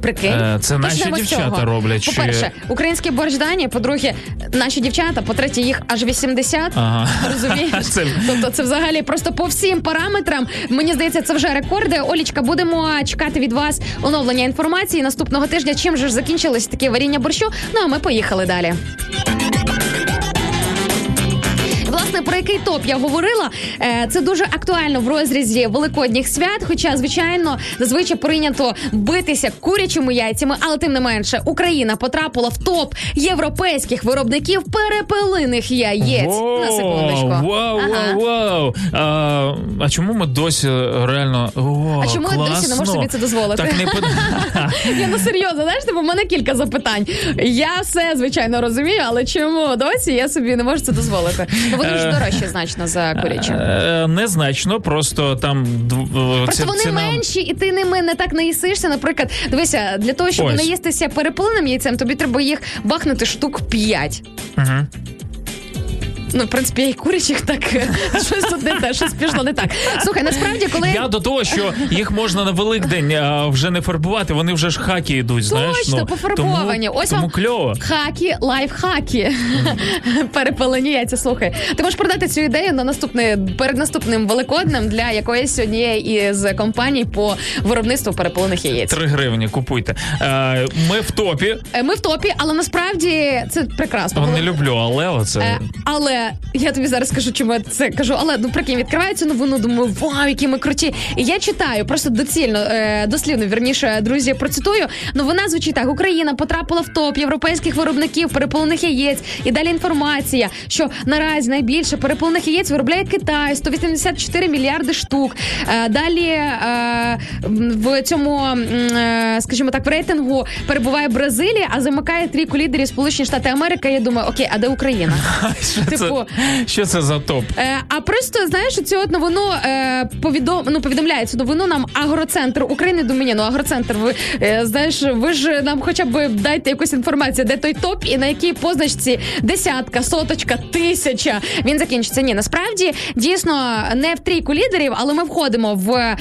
Прикинь. Е, це наші Почнемо дівчата цього. роблять, По-перше, український борщ Данії, по-друге, наші дівчата, по-третє, їх аж 80. Ага. Розумієш? (laughs) Це- Тобто це взагалі просто по всім параметрам. Мені здається, це вже рекорди. Олічка, будемо чекати від вас оновлення інформації наступного тижня. Чим же ж закінчилось таке варіння борщу? Ну а ми поїхали далі. Власне, про який топ я говорила, Е, це дуже актуально в розрізі великодніх свят. Хоча, звичайно, зазвичай прийнято битися курячими яйцями, але тим не менше Україна потрапила в топ європейських виробників перепелиних яєць. На секундочку. Вау, Ага. вау, вау. А, а чому ми досі реально. О, А чому я досі не можу собі це дозволити? Так не под- Я (laughs) ну серйозно, знаєш, типу, в мене кілька запитань. Я все звичайно розумію, але чому досі я собі не можу це дозволити? Вони ж Е, значно за. Е, Незначно, просто там дв- Просто вони ціна- менші, і ти ними не так наїсишся. Наприклад, дивися, для того, щоб Ось. наїстися перепиленим яйцем, тобі треба їх бахнути штук 5. Мгм. Ну, в принципі, і курячих так е, (laughs) щось тут не те, щось пішло не так. Слухай, насправді, коли Я до того, що їх можна на Великдень а, вже не фарбувати, вони вже ж хаки йдуть, знаєш. Точно, ну, пофарбовані. Тому, Ось тому вам кльово. Хаки, лайфхаки. (laughs) Перепелені яйця. Слухай. Ти можеш продати цю ідею на наступне перед наступним великоднем для якоїсь однієї із компаній по виробництву перепелених яєць. Три гривні купуйте. Е, ми в топі. Е, Ми в топі, але насправді це прекрасно. Не люблю, але оце. Е, але я тобі зараз скажу, чому я це кажу. Але ну прикинь, відкриваю цю новину, думаю, вау, які ми круті. І я читаю просто доцільно, е, дослівно, вірніше, друзі, процитую. Новина звучить так: Україна потрапила в топ європейських виробників перепелених яєць. І далі інформація, що наразі найбільше перепелених яєць виробляє Китай 184 мільярди штук. Е, далі е, в цьому, е, скажімо так, в рейтингу перебуває Бразилія, а замикає трійку лідерів Сполучені Штати Америки. Я думаю, окей, а де Україна? (laughs) Що, типу- що це за топ? Е, а просто знаєш, цю от новину е, повідом, ну, повідомляє цю новину нам агроцентр України. Думаю, ні, ну агроцентр. Ви е, знаєш, ви ж нам хоча б дайте якусь інформацію, де той топ і на якій позначці десятка, соточка, тисяча. Він закінчиться. Ні, насправді дійсно не в трійку лідерів, але ми входимо в е,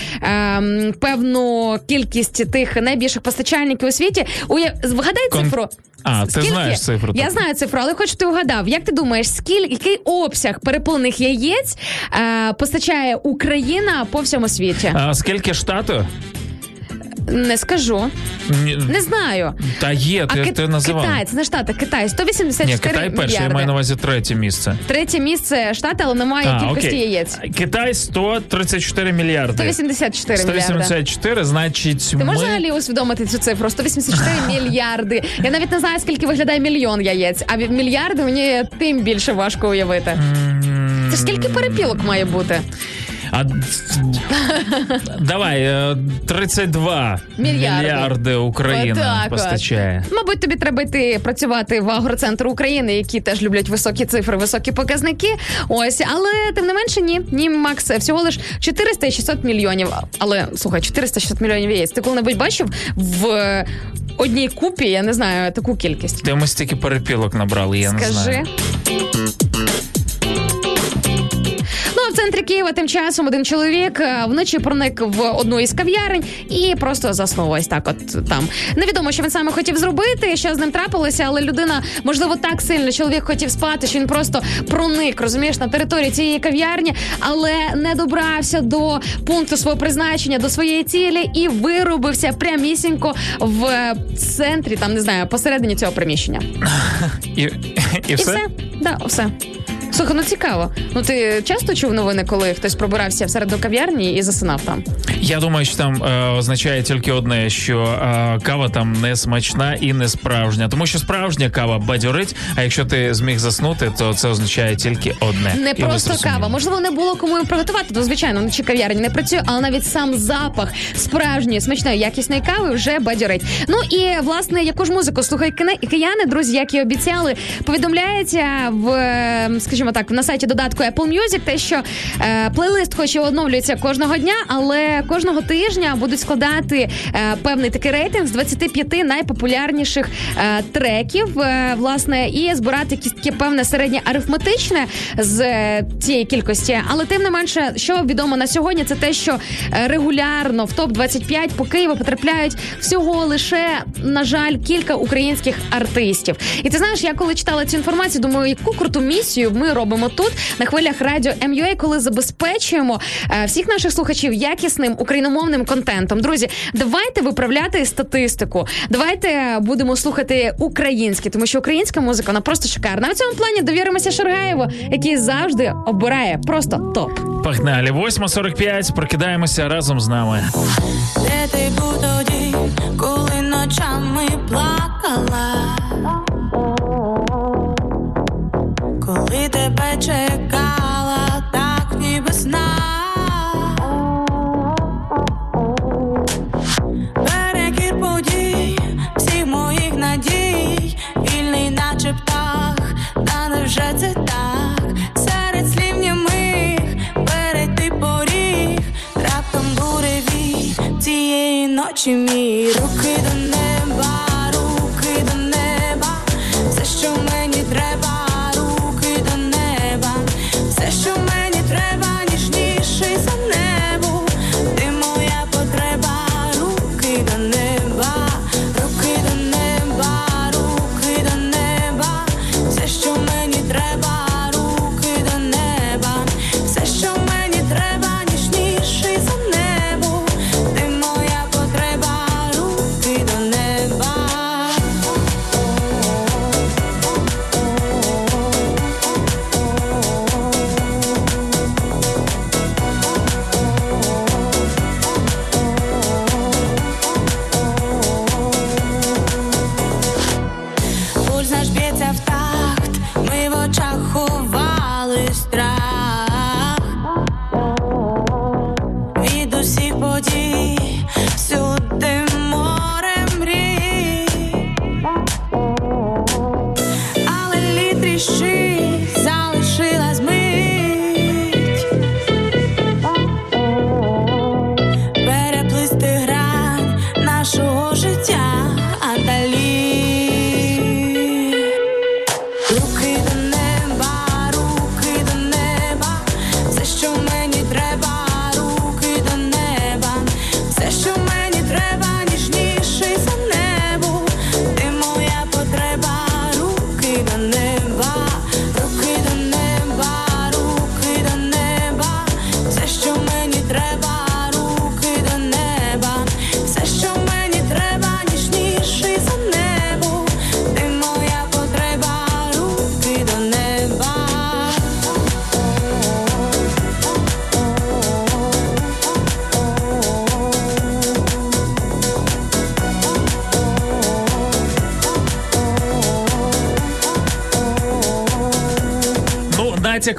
певну кількість тих найбільших постачальників у світі. Уя... Вгадай Кон- цифру. А, ти знаєш цифру, Я знаю цифру, але хочу ти вгадав. Як ти думаєш, скільки який обсяг переповнених яєць е, постачає Україна по всьому світі? А скільки штату? Не скажу, Ні, не знаю. Та є, ти, а ти Ки- називав. Китай, це не штати, Китай 184 Ні, Китай перший, я маю на увазі третє місце. Третє місце штати, але немає А, кількості окей. яєць. Китай 134 мільярди. 184 мільярди. 184, значить, Ти ми... можеш взагалі усвідомити цю цифру? 184 (laughs) мільярди. Я навіть не знаю, скільки виглядає мільйон яєць, а мільярди мені тим більше важко уявити. Це ж скільки перепілок має бути? А, давай, е, 32 Мільярди. мільярди Україна от. постачає. Мабуть, тобі треба йти працювати в агроцентр України, які теж люблять високі цифри, високі показники. Ось, але тим не менше, ні, ні, Макс, всього лиш 400 і 600 мільйонів. Але слухай, 400-600 мільйонів яєць. Ти коли-небудь бачив в одній купі, я не знаю, таку кількість. Де ми стільки перепілок набрали, я не Скажи. знаю. Ну а в центрі Києва тим часом один чоловік е, вночі проник в одну із кав'ярень і просто заснув ось так. От там невідомо, що він саме хотів зробити, що з ним трапилося, але людина, можливо, так сильно чоловік хотів спати, що він просто проник, розумієш, на територію цієї кав'ярні, але не добрався до пункту свого призначення, до своєї цілі і вирубився прямісінько в центрі, там не знаю, посередині цього приміщення. І, і, І все? все? Да, все. Слухай, ну цікаво. Ну ти часто чув новини, коли хтось пробирався всередину кав'ярні і засинав там? Я думаю, що там е, означає тільки одне, що е, кава там не смачна і не справжня. Тому що справжня кава бадьорить, а якщо ти зміг заснути, то це означає тільки одне. Не І просто кава. Можливо, не було кому їм приготувати, то звичайно, вночі кав'ярні не працює, але навіть сам запах справжньої смачної якісної кави вже бадьорить. Ну і власне яку ж музику слухають кини- кияни, друзі, як і обіцяли, повідомляється в е, скажімо так, на сайті додатку Apple Music, те, що е, плейлист, хоч і оновлюється кожного дня, але кожного тижня будуть складати е, певний такий рейтинг з 25 найпопулярніших е, треків, е, власне, і збирати якісь таке певне середнє арифметичне з е, цієї кількості. Але тим не менше, що відомо на сьогодні, це те, що е, регулярно в топ 25 по Києву потрапляють всього лише, на жаль, кілька українських артистів. І ти знаєш, я коли читала цю інформацію, думаю, яку круту місію ми робимо тут на хвилях радіо МЮА, коли забезпечуємо е, всіх наших слухачів якісним україномовним контентом. Друзі, давайте виправляти статистику. Давайте будемо слухати українське, тому що українська музика вона просто шикарна. А в цьому плані довіримося Шаргаєву, який завжди обирає просто топ. Погнали, 8.45, прокидаємося разом з нами. Де ти був тоді, коли ночами плакала?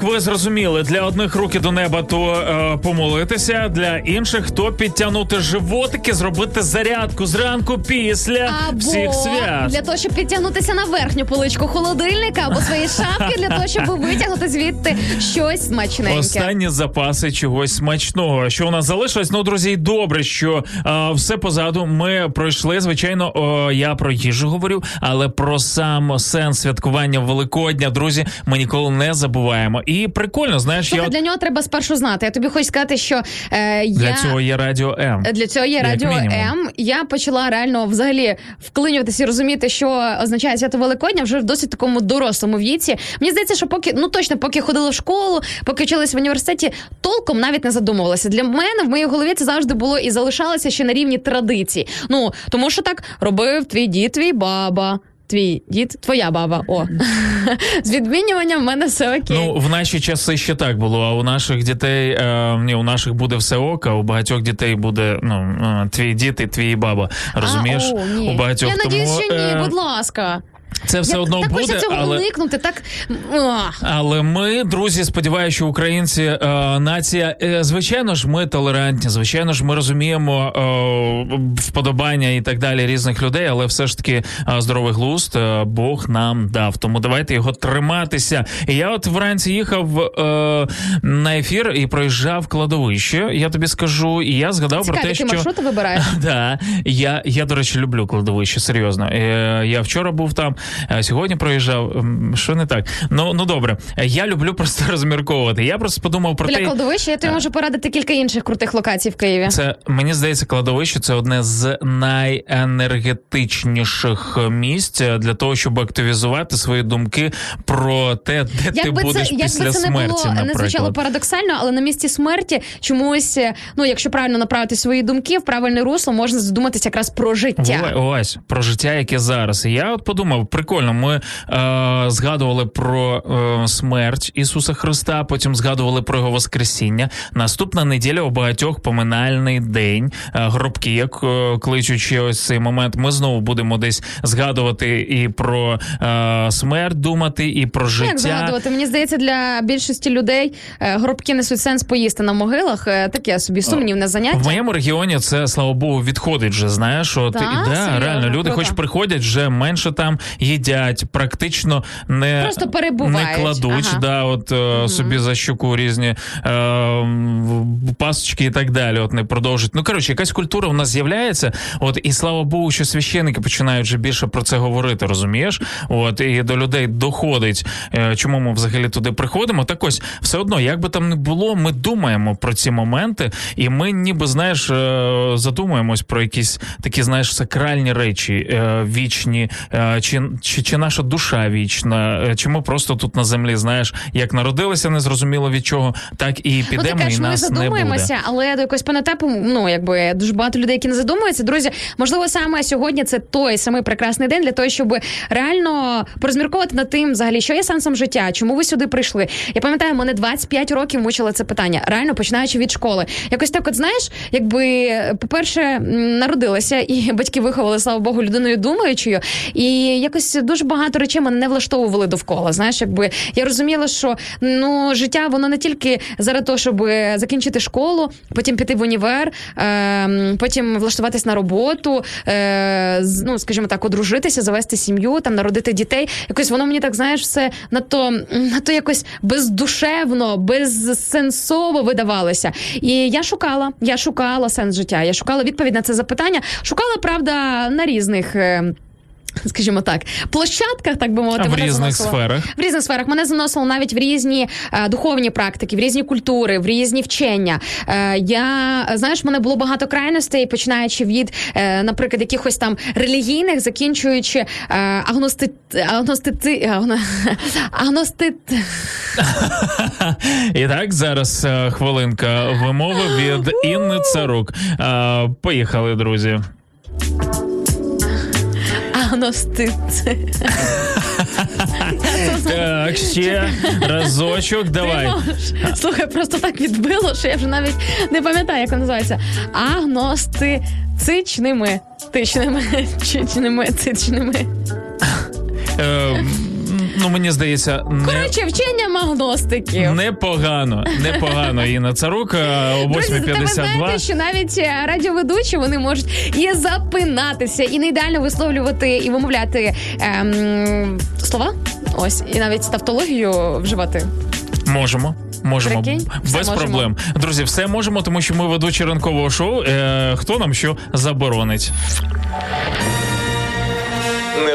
Натяк ви зрозуміли. Для одних руки до неба то е, помолитися, для інших то підтягнути животики, зробити зарядку зранку після Або всіх свят. для того, щоб підтягнутися на верхню поличку холодильника або свої (laughs) шапки, для того, щоб витягнути звідти щось смачненьке. Останні запаси чогось смачного. Що у нас залишилось? Ну, друзі, добре, що а, все позаду. Ми пройшли. Звичайно, о, я про їжу говорю, але про сам сенс святкування Великодня, друзі, ми ніколи не забуваємо. І прикольно, знаєш, Слухай, я для нього треба спершу знати. Я тобі хочу сказати, що е, для я... цього є радіо М. Для цього є Як радіо мінімум. М. Я почала реально взагалі вклинюватися і розуміти, що означає свято Великодня вже в досить такому дорослому віці. Мені здається, що поки ну точно поки ходила в школу, поки вчилась в університеті, толком навіть не задумувалася. Для мене в моїй голові це завжди було і залишалося ще на рівні традицій. Ну тому що так робив твій дід, твій баба. Твій дід, твоя баба. О (laughs) з відмінюванням в мене все окей. Ну, в наші часи ще так було. А у наших дітей е, ні, у наших буде все ок, а у багатьох дітей буде ну е, твій дід і твій баба. Розумієш? А, о, ні. У багатьох Я надіюсь, тому, що ні, е, будь ласка. Це все Я одно так буде, цього але уникнути, так. Але ми, друзі, сподіваюся, що українці е, нація. Е, звичайно ж, ми толерантні. Звичайно ж, ми розуміємо е, вподобання і так далі різних людей, але все ж таки е, здоровий глузд е, Бог нам дав. Тому давайте його триматися. Я от вранці їхав е, на ефір і проїжджав кладовище. Я тобі скажу, і я згадав Цікаві, про те, що маршрути вибираєш? (laughs) Да, я, я, до речі, люблю кладовище, серйозно. Я вчора був там, сьогодні проїжджав. Що не так? Ну, ну добре. Е, Я люблю просто (laughs) розмірковувати. Я просто подумав про Біля те. кладовища я тобі можу порадити кілька інших крутих локацій в Києві. Це мені здається, кладовище це одне з найенергетичніших місць для того, щоб активізувати свої думки про те, де ти Якби будеш це, після якби це не смерті. було не звучало парадоксально, але на місці смерті чомусь, е, ну якщо правильно направити свої думки в правильне русло, можна задуматися якраз про життя. Ось про життя, яке зараз. І я от подумав, прикольно. Ми е, згадували про е, смерть Ісуса Христа, потім згадували про його Воскресіння. Наступна неділя у багатьох поминальний день. Е, гробки, як е, кличучи ось цей момент, ми знову будемо десь згадувати і про е, смерть думати, і про Ну, життя. Як згадувати? Мені здається, для більшості людей е, гробки несуть сенс поїсти на могилах. Е, Таке собі сумнівне заняття. В моєму регіоні це слава Богу відходить вже. Знаєш, от Так? і, да, реально люди, хоч приходять, вже менше там їдять, практично не Просто перебувають. не кладуть, Ага. да, от е, собі за щоку різні е, пасочки і так далі. От не продовжують. Ну коротше, якась культура в нас з'являється. От і слава Богу, що священники починають вже більше про це говорити. Розумієш? От і до людей доходить, е, чому ми взагалі туди приходимо. Так ось все одно, як би там не було, ми думаємо про ці моменти, і ми ніби знаєш, е, задумуємось про якісь такі, знаєш, сакральні речі, е, вічні, е, чи, чи, чи наша душа вічна, е, чи ми просто тут на землі, знаєш, як народилися, незрозуміло від чого, так і Ну, підемо, кажеш, і ми нас не буде. але до якогось панетепу, ну якби дуже багато людей, які не задумуються. Друзі, можливо, саме сьогодні це той самий прекрасний день для того, щоб реально порозмірковувати над тим, взагалі, що є сенсом життя, чому ви сюди прийшли. Я пам'ятаю, мене 25 років мучило це питання, реально починаючи від школи. Якось так, от знаєш, якби по-перше, народилася, і (laughs) батьки виховали, слава Богу, людиною думаючою. І якось дуже багато речей мене не влаштовували довкола. Знаєш, якби я розуміла, що ну життя воно не тільки заради того, щоб закінчити школу, потім піти в універ, е, потім влаштуватись на роботу, е, ну скажімо так, одружитися, завести сім'ю, там народити дітей. Якось воно мені так знаєш, все надто, надто якось бездушевно, безсенсово видавалося. І я шукала, я шукала сенс життя. Я шукала відповідь на це запитання. Шукала правда на різних. (laughs) Скажімо так, площадках, так би мовити, А в мене різних заносило. сферах? В різних сферах мене заносило навіть в різні е, духовні практики, в різні культури, в різні вчення. Е, я знаєш, в мене було багато крайностей, починаючи від, е, наприклад, якихось там релігійних, закінчуючи е, агности, агностити, агно, (laughs) агностит, І так, зараз е, хвилинка вимови від Інни Царук. Е, Поїхали, друзі. Агностит. Так, ще разочок, давай. Слухай, просто так відбило, що я вже навіть не пам'ятаю, як воно називається. Агностицичними. Тичними, чичними, цичними. Ну мені здається, не. Коротше, вчення магностиків. Непогано, непогано. Інна Царук е, о Друзі, зате ви знаєте, що навіть е, радіоведучі вони можуть і запинатися, і не ідеально висловлювати і вимовляти ем, слова. Ось, і навіть тавтологію вживати. Можемо. Можемо Прикинь, без можемо. проблем. Друзі, все можемо, тому що ми ведучі ранкового шоу. Е, хто нам що заборонить?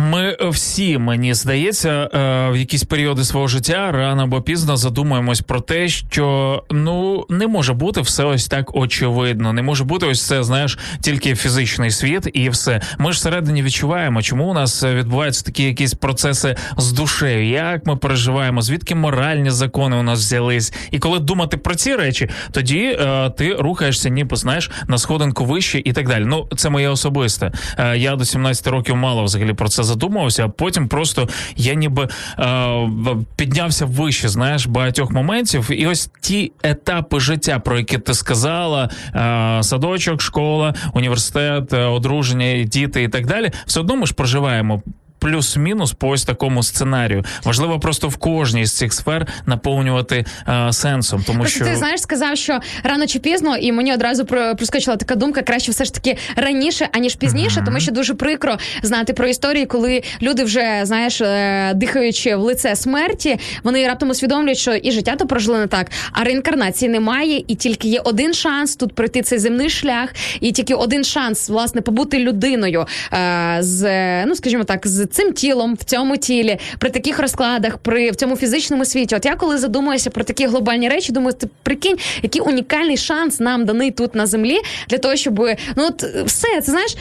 Ми всі, мені здається, е, в якісь періоди свого життя рано або пізно задумуємось про те, що ну не може бути все ось так очевидно. Не може бути ось це, знаєш, тільки фізичний світ і все. Ми ж всередині відчуваємо, чому у нас відбуваються такі якісь процеси з душею, як ми переживаємо, звідки моральні закони у нас взялись. І коли думати про ці речі, тоді е, ти рухаєшся, ніби знаєш, на сходинку вище і так далі. Ну, це моє особисте. Е, я до 17 років мало взагалі про це задумувався, а потім просто я ніби е, піднявся вище, знаєш, багатьох моментів. І ось ті етапи життя, про які ти сказала: е, садочок, школа, університет, одруження, діти і так далі, все одно ми ж проживаємо. Плюс-мінус по ось такому сценарію. Важливо просто в кожній з цих сфер наповнювати е, сенсом, тому Просто що ти знаєш, сказав, що рано чи пізно, і мені одразу про- проскочила така думка, краще все ж таки раніше, аніж пізніше, тому що дуже прикро знати про історії, коли люди вже знаєш, е, дихаючи в лице смерті, вони раптом усвідомлюють, що і життя то прожили не так, а реінкарнації немає, і тільки є один шанс тут пройти цей земний шлях, і тільки один шанс власне побути людиною е, з ну скажімо так, з цим тілом в цьому тілі, при таких розкладах, при в цьому фізичному світі. От я коли задумуюся про такі глобальні речі, думаю, ти прикинь, який унікальний шанс нам даний тут на землі для того, щоб ну от все це знаєш,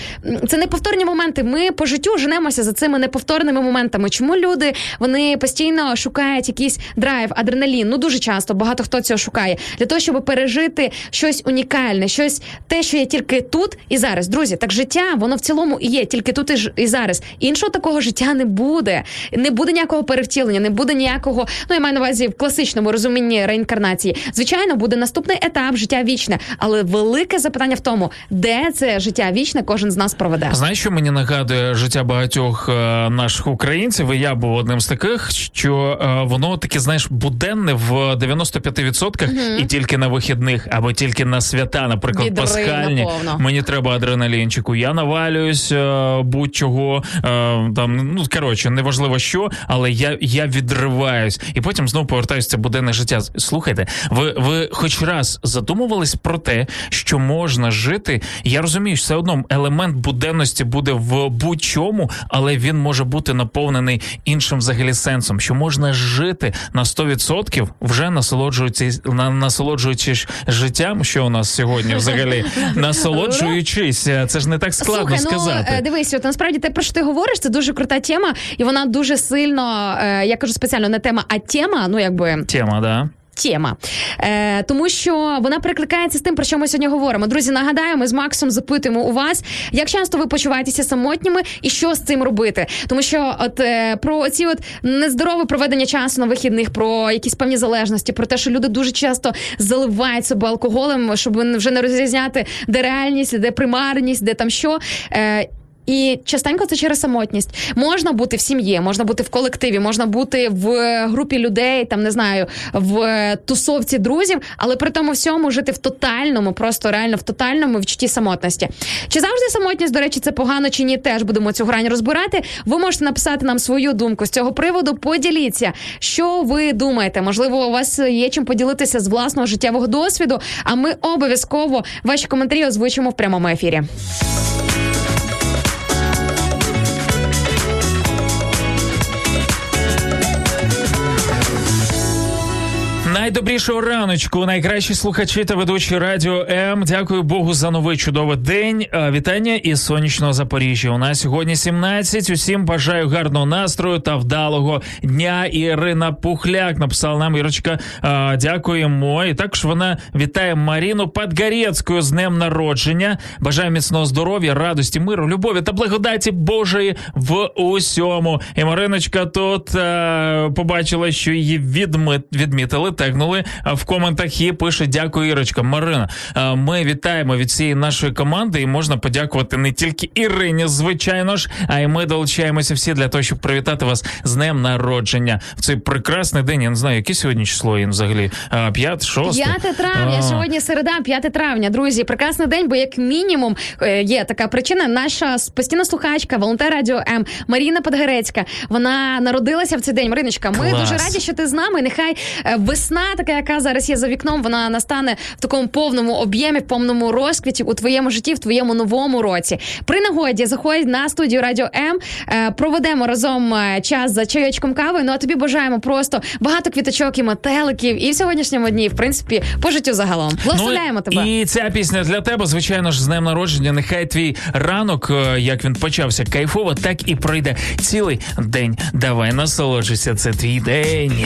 це неповторні моменти. Ми по життю женемося за цими неповторними моментами. Чому люди вони постійно шукають якийсь драйв, адреналін? Ну дуже часто багато хто цього шукає для того, щоб пережити щось унікальне, щось те, що є тільки тут і зараз. Друзі, так життя воно в цілому і є тільки тут і, ж- і зараз. Іншого такого життя не буде. Не буде ніякого перевтілення, не буде ніякого. Ну я маю на увазі в класичному розумінні реінкарнації. Звичайно, буде наступний етап життя вічне, але велике запитання в тому, де це життя вічне кожен з нас проведе. Знаєш, що мені нагадує життя багатьох е, наших українців, і я був одним з таких, що е, воно таке, знаєш, буденне в 95% і тільки на вихідних, або тільки на свята, наприклад, Відри пасхальні. наповно. Мені треба адреналінчику. Я навалююсь е, будь-чого там. Ну коротше, неважливо що, але я, я відриваюсь, і потім знову повертаюся в це буденне життя. Слухайте, ви, ви хоч раз задумувались про те, що можна жити? Я розумію, що все одно елемент буденності буде в будь-чому, але він може бути наповнений іншим взагалі сенсом, що можна жити на 100% вже насолоджуючись, на, насолоджуючись життям, що у нас сьогодні взагалі (laughs) насолоджуючись. Це ж не так складно Слухай, сказати. ну дивись, от насправді те, про що ти говориш, це дуже крута тема, і вона дуже сильно, е, я кажу спеціально не тема, а тема, ну якби. Тема, да. Тема, е, тому що вона перекликається з тим, про що ми сьогодні говоримо. Друзі, нагадаю, ми з Максом запитуємо у вас, як часто ви почуваєтеся самотніми і що з цим робити. Тому що, от е, про ці от нездорове проведення часу на вихідних, про якісь певні залежності, про те, що люди дуже часто заливають себе алкоголем, щоб вже не розрізняти, де реальність, де примарність, де там що. Е, і частенько це через самотність. Можна бути в сім'ї, можна бути в колективі, можна бути в групі людей, там не знаю, в тусовці друзів, але при тому всьому жити в тотальному, просто реально в тотальному відчутті самотності. Чи завжди самотність, до речі, це погано чи ні? Теж будемо цю грань розбирати. Ви можете написати нам свою думку з цього приводу. Поділіться, що ви думаєте. Можливо, у вас є чим поділитися з власного життєвого досвіду. А ми обов'язково ваші коментарі озвучимо в прямому ефірі. Найдобрішого раночку, найкращі слухачі та ведучі радіо М. Дякую Богу за новий чудовий день. Вітання із сонячного Запоріжжя. У нас сьогодні 17. Усім бажаю гарного настрою та вдалого дня. Ірина Пухляк написала нам Ірочка. Дякуємо. І також вона вітає Маріну Подгарецьку з днем народження. Бажаю міцного здоров'я, радості, миру, любові та благодаті Божої в усьому. І Мариночка тут побачила, що її відмітили, тегнули е, в коментах і пише Дякую, Ірочка. Марина. Ми вітаємо від всієї нашої команди, і можна подякувати не тільки Ірині, звичайно ж, а й ми долучаємося всі для того, щоб привітати вас з днем народження в цей прекрасний день. Я не знаю, яке сьогодні число він взагалі. Е, П'ят, шосте? 5 травня, А. сьогодні середа, 5 травня. Друзі, прекрасний день, бо як мінімум е, є така причина. Наша постійна слухачка, волонтер радіо М Маріна Подгорецька. Вона народилася в цей день. Мариночка, ми Клас. дуже раді, що ти з нами. Нехай е, весна, така яка зараз є за вікном, вона настане в такому повному об'ємі, повному розквіті у твоєму житті, в твоєму новому році. При нагоді заходь на студію Радіо М. е, Проведемо разом е, час за чайочком кави. Ну а тобі бажаємо просто багато квіточок і метеликів, і в сьогоднішньому дні, в принципі, по життю загалом. Благословляємо тебе. Ну, І ця пісня для тебе, звичайно ж, з днем народження. Нехай твій ранок, е, як він почався, кайфово, так і пройде цілий день. Давай насолоджуйся, це твій день.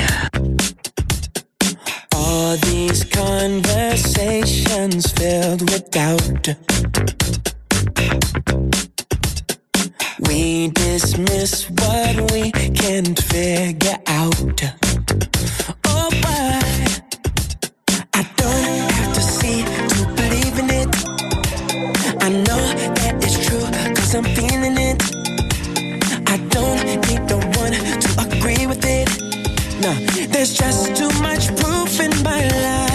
All these conversations filled with doubt. We dismiss what we can't figure out. Oh, but I don't have to see to believe in it. I know that it's true, cause I'm feeling it. I don't need no one to agree. No, there's just too much proof in my life.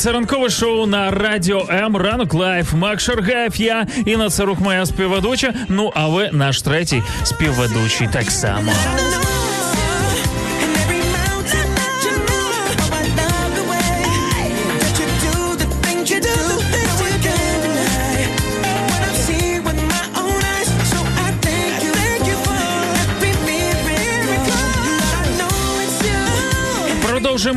Це ранкове шоу на радіо М. Ранок Live. Мак Шаргаєв, я Інна Царук, моя співведуча. Ну а ви наш третій співведучий так само.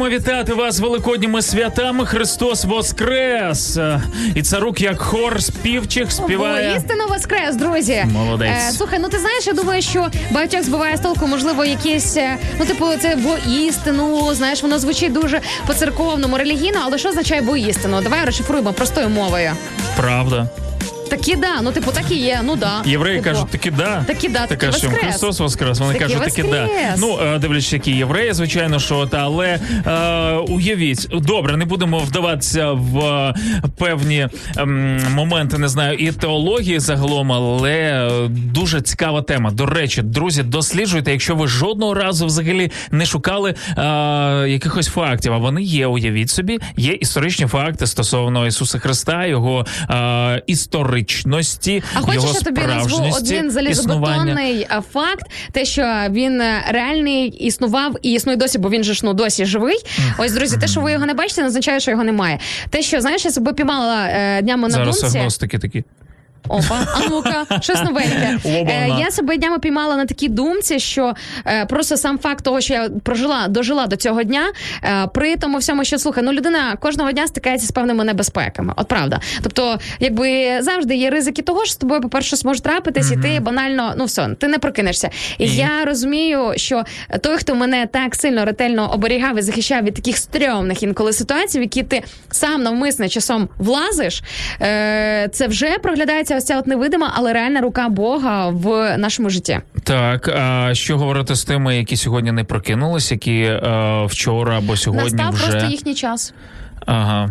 Продовжуємо вітати вас великодніми святами. Христос Воскрес! Е, І царук, як хор співчих, співає. Воістину воскрес, друзі. Молодець. Е, слухай, ну ти знаєш, я думаю, що багатьох збиває з толку, можливо, якісь, е, ну, типу, це воістину, знаєш, воно звучить дуже по-церковному, релігійно, але що означає воістину? Давай розшифруємо простою мовою. Правда. Такі да, ну типу так і є. Ну да. Євреї Типу, кажуть, такі да. Такі да, Ти кажеш, воскрес. Христос воскрес. Вони такі кажуть, такі да. воскрес. Ну, е, дивлячись, які євреї, звичайно, що та, але е, уявіть, добре, не будемо вдаватися в е, певні ем, моменти, не знаю, і теології загалом, але е, дуже цікава тема. До речі, друзі, досліджуйте, якщо ви жодного разу взагалі не шукали е, якихось фактів, а вони є, уявіть собі, є історичні факти стосовно Ісуса Христа, його е, історичності, А хочеш, його я тобі назву один залізобетонний факт, те, що він е, реальний існував і існує досі, бо він же ж ну досі живий. Ось, друзі, те, що ви його не бачите, не означає, що його немає. Те, що знаєш, я себе піймала е, днями на Зараз думці. агностики такі. Опа, а ну-ка, щось новеньке. (laughs) Е, я себе днями піймала на такій думці, що е, просто сам факт того, що я прожила, дожила до цього дня, е, при тому всьому, що слухай, ну людина кожного дня стикається з певними небезпеками. От правда. Тобто, якби завжди є ризики того, що з тобою, по-перше, щось може трапитись, і ти банально, ну все, ти не прокинешся. І я розумію, що той, хто мене так сильно ретельно оберігав і захищав від таких стрьомних інколи ситуацій, в які ти сам навмисне часом влазиш, е, це вже проглядається ось ця от невидима, але реальна рука Бога в нашому житті. Так, а що говорити з тими, які сьогодні не прокинулись, які а, вчора або сьогодні Настав вже просто їхній час. Ага.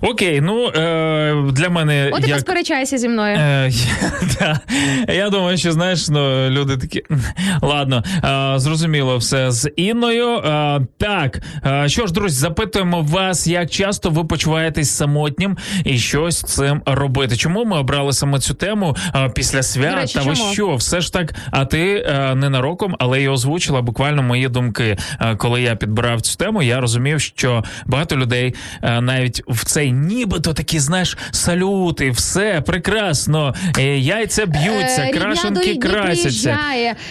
Окей, ну е, для мене От і як... посперечайся зі мною. Е, я, (laughs) да. я думаю, що знаєш, ну люди такі. (laughs) Ладно, е, зрозуміло все з Інною. Е, так, е, що ж, друзі, запитуємо вас, як часто ви почуваєтесь самотнім і щось з цим робити. Чому ми обрали саме цю тему е, після свят? Речі, Та ви чому? що, все ж так, а ти е, ненароком, але й озвучила буквально мої думки. Е, коли я підбирав цю тему, я розумів, що багато людей навіть в цей нібито такі, знаєш, салюти, все прекрасно, е, яйця б'ються, Е, крашенки красяться.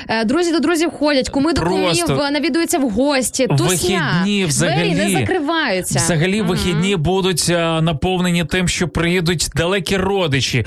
е, друзі до друзів ходять, куми до кумів е, навідуються в гості. Тусня. Вихідні взагалі Двері не закриваються. Взагалі вихідні будуть наповнені тим, що приїдуть далекі родичі.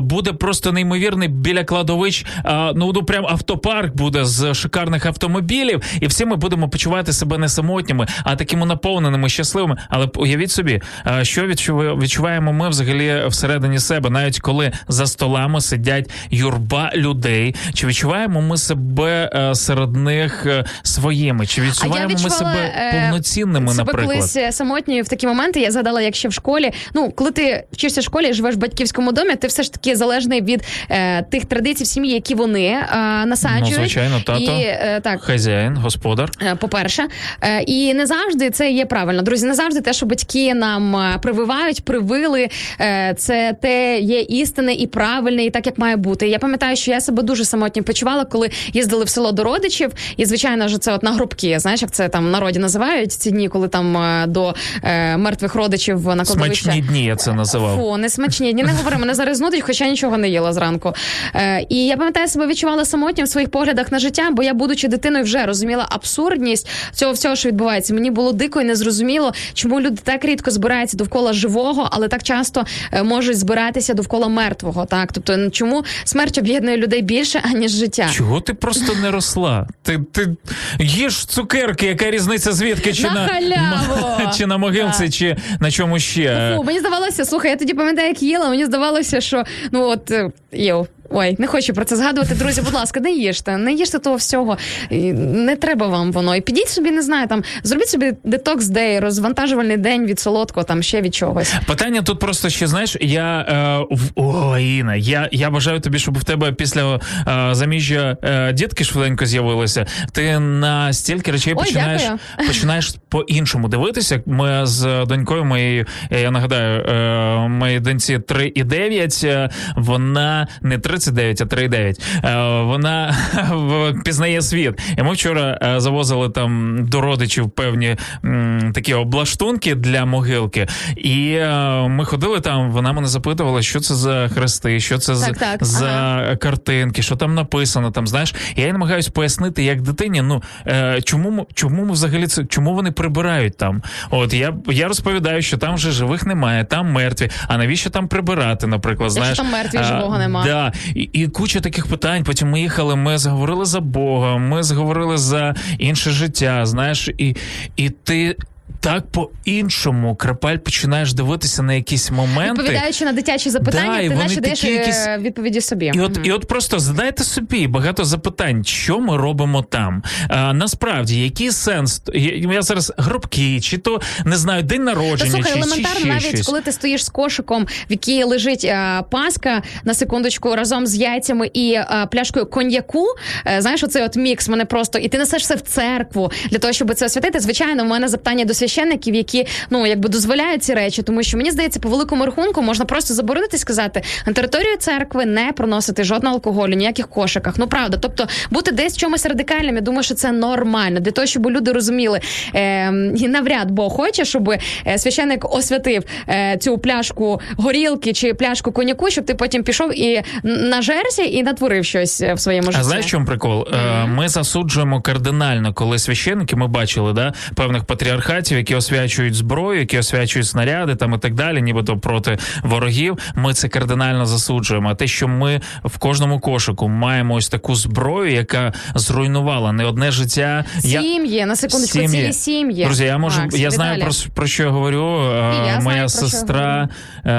Буде просто неймовірний біля кладовищ. Ну ну прям автопарк буде з шикарних автомобілів, і всі ми будемо почувати себе не самотніми, а такими наповненими, щасливими. Але уявіть собі, що відчува- відчуваємо ми взагалі всередині себе, навіть коли за столами сидять юрба людей. Чи відчуваємо ми себе е, серед них е, своїми? Чи відчуваємо ми себе е, повноцінними, себе наприклад? колись е, самотньою в такі моменти. Я згадала, як ще в школі. Ну, коли ти вчишся в школі, живеш в батьківському домі, ти все ж таки залежний від е, тих традицій в сім'ї, які вони е, насаджують. Ну, звичайно, тато. І, е, так, Хазяїн, господар. Е, По-перше, Е, і не завжди це є правильно. Друзі, не завжди те, що батьки нам е, прививають, привили, е, це те є істинне і правильне, і так як має бути. Я пам'ятаю, що я себе дуже самотньо почувала, коли їздили в село до родичів, і звичайно ж це от на грубки. Знаєш, як це там в народі називають ці дні, коли там е, до е, мертвих родичів на кладовище. Смачні дні я це називав. Фу, не смачні. Ні, не говори, мене зараз нудить, хоча нічого не їла зранку. Е, і я пам'ятаю, себе відчувала самотньо в своїх поглядах на життя, бо я, будучи дитиною, вже розуміла абсурдність цього всього, що відбувається. Мені було дико і незрозуміло, чому люди так рідко збираються довкола живого, але так часто е, можуть збиратися довкола мертвого. Так, тобто, чому смерть об'єднує людей більше аніж життя? Чого ти просто не росла? Ти, ти їж цукерки, яка різниця звідки? Чи На на, халяву! (laughs) чи на могилці, Так. чи на чому ще? Фу, мені здавалося, слухай, я тоді пам'ятаю, як їла. Мені здавалося, що ну от е, йоу. Ой, не хочу про це згадувати. Друзі, будь ласка, не їжте, не їжте того всього. Не треба вам воно. І підіть собі, не знаю, там зробіть собі детокс дей, розвантажувальний день від солодкого, там ще від чогось. Питання тут просто ще знаєш, я е, в о, Інна, я, я бажаю тобі, щоб в тебе після е, заміжжя е, дітки швиденько з'явилися. Ти на стільки речей Ой, починаєш дякую. починаєш по-іншому дивитися. Ми з донькою моєю, я нагадаю, е, моїй доньці 3 і 9, е, вона не 39, а 3,9. Е, Вона (laughs) пізнає світ. І ми вчора е, завозили там до родичів певні такі облаштунки для могилки. І е, ми ходили там. Вона мене запитувала, що це за хрести, що це за, Так, так, за ага. картинки, що там написано. Там знаєш, я їй намагаюсь пояснити, як дитині. Ну чому чому ми взагалі це чому вони прибирають там? От я я розповідаю, що там вже живих немає, там мертві. А навіщо там прибирати? Наприклад, Якщо знаєш, там мертві, А, живого нема. Да. І, і куча таких питань. Потім ми їхали. Ми зговорили за Бога, ми зговорили за інше життя. Знаєш, і, і ти. Так по-іншому крапель починаєш дивитися на якісь моменти. Відповідаючи на дитячі запитання, Да, ти наче даєш якісь- е, відповіді собі. І от, Мгм. і от просто задайте собі багато запитань, що ми робимо там. А, насправді, який сенс? Я, зараз гробки, чи то не знаю, день Та народження, слухай, чи, чи елементарно, ще навіть щось. коли ти стоїш з кошиком, в якій лежить е, паска на секундочку разом з яйцями і е, пляшкою коньяку. Е, знаєш, оцей от мікс мене просто, і ти несеш це в церкву для того, щоб це освятити. Звичайно, в мене запитання до священників, які ну якби дозволяють ці речі, тому що мені здається, по великому рахунку можна просто заборонити і сказати на територію церкви не проносити жодного алкоголю, ніяких кошиках. Ну правда, тобто бути десь в чомусь радикальним. Я думаю, що це нормально для того, щоб люди розуміли. Е, і навряд Бог хоче, щоб е, священник освятив е, цю пляшку горілки чи пляшку коньяку, щоб ти потім пішов і нажерся і натворив щось е, в своєму житті. А знаєш, чому прикол? Е, Ми засуджуємо кардинально, коли священники, ми бачили да, певних патріархатів, які освячують зброю, які освячують снаряди там і так далі, нібито проти ворогів. Ми це кардинально засуджуємо. А те, що ми в кожному кошику маємо ось таку зброю, яка зруйнувала не одне життя. Я- Сім'ї, на секундочку, цілі сім'ї. Друзі, я можу Макс, я знаю про, про що я говорю. Е, я знаю, моя що сестра, е,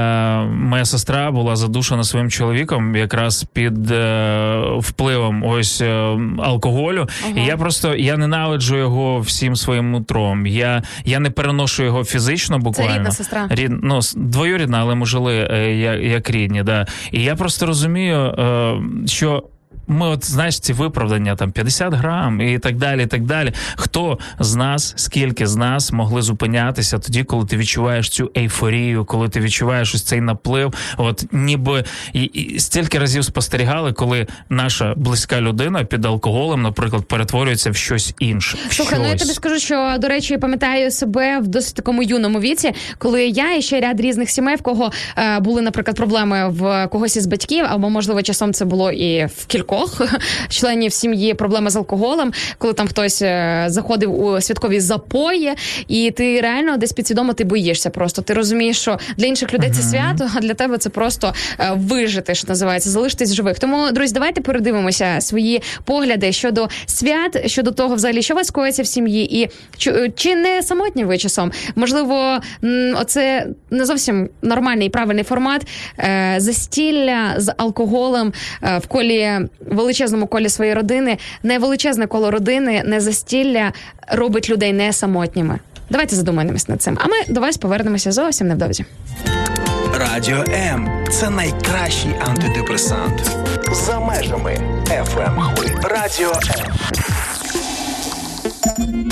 моя сестра була задушена своїм чоловіком якраз під е, впливом ось е, алкоголю. І я просто я ненавиджу його всім своїм нутром. Я, я не переношу його фізично, буквально. рідна сестра? Рід, ну, двоюрідна, але ми жили е, як, як рідні. Да. І я просто розумію, е, що. Ми, от знаєш, ці виправдання там 50 грам і так далі. і так далі. Хто з нас, скільки з нас могли зупинятися тоді, коли ти відчуваєш цю ейфорію, коли ти відчуваєш ось цей наплив? От ніби і, і стільки разів спостерігали, коли наша близька людина під алкоголем, наприклад, перетворюється в щось інше. В Слухай, ну я тобі скажу, що до речі, пам'ятаю себе в досить такому юному віці, коли я і ще ряд різних сімей, в кого е, були, наприклад, проблеми в когось із батьків, або можливо часом це було і в кількох (laughs) членів сім'ї проблеми з алкоголем, коли там хтось е, заходив у святкові запої, і ти реально десь підсвідомо ти боїшся. Просто ти розумієш, що для інших людей це свято, а для тебе це просто е, вижити, що називається, залишитись живих. Тому, друзі, давайте передивимося свої погляди щодо свят, щодо того, взагалі, що вас коїться в сім'ї, і чи, чи не самотні ви часом? Можливо, оце не зовсім нормальний і правильний формат е, застілля з алкоголем е, в колі величезному колі своєї родини, не величезне коло родини, не застілля робить людей не самотніми. Давайте задумаємось над цим. А ми до вас повернемося зовсім невдовзі. Радіо М це найкращий антидепресант. За межами FM хвиль. Радіо М.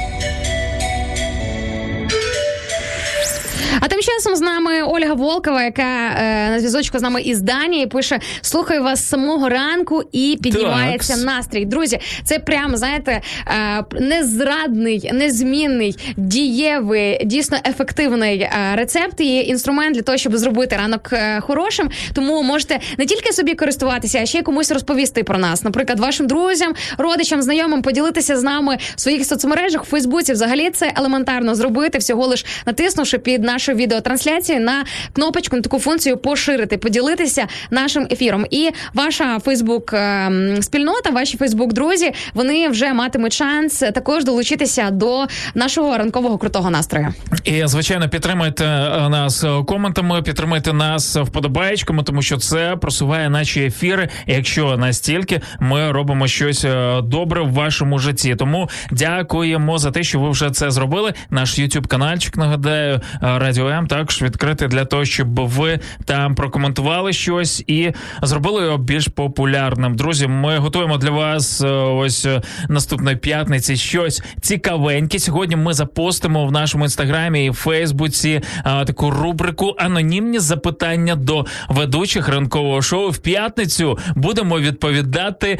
Тим часом з нами Ольга Волкова, яка е, на зв'язочку з нами із Данії, пише: слухаю вас з самого ранку і піднімається Такс. настрій. Друзі, це прям знаєте, е, незрадний, незмінний, дієвий, дійсно ефективний е, рецепт і інструмент для того, щоб зробити ранок е, хорошим. Тому можете не тільки собі користуватися, а ще й комусь розповісти про нас. Наприклад, вашим друзям, родичам, знайомим поділитися з нами в своїх соцмережах, в Фейсбуці. Взагалі це елементарно зробити, всього лиш натиснувши під нашою відеотрансляцією на кнопочку на таку функцію поширити, поділитися нашим ефіром. І ваша Фейсбук ем, спільнота, ваші Фейсбук друзі, вони вже матимуть шанс також долучитися до нашого ранкового крутого настрою. І звичайно, підтримайте е, нас е, коментами, підтримайте нас вподобаєчками, тому що це просуває наші ефіри. Якщо настільки ми робимо щось е, добре в вашому житті. Тому дякуємо за те, що ви вже це зробили. Наш youtube канальчик нагадаю, Радіо М. інстаграм також відкритий для того, щоб ви там прокоментували щось і зробили його більш популярним. Друзі, ми готуємо для вас е, ось е, наступної п'ятниці щось цікавеньке. Сьогодні ми запостимо в нашому інстаграмі і Фейсбуці е, таку рубрику Анонімні запитання до ведучих ранкового шоу. В п'ятницю будемо відповідати,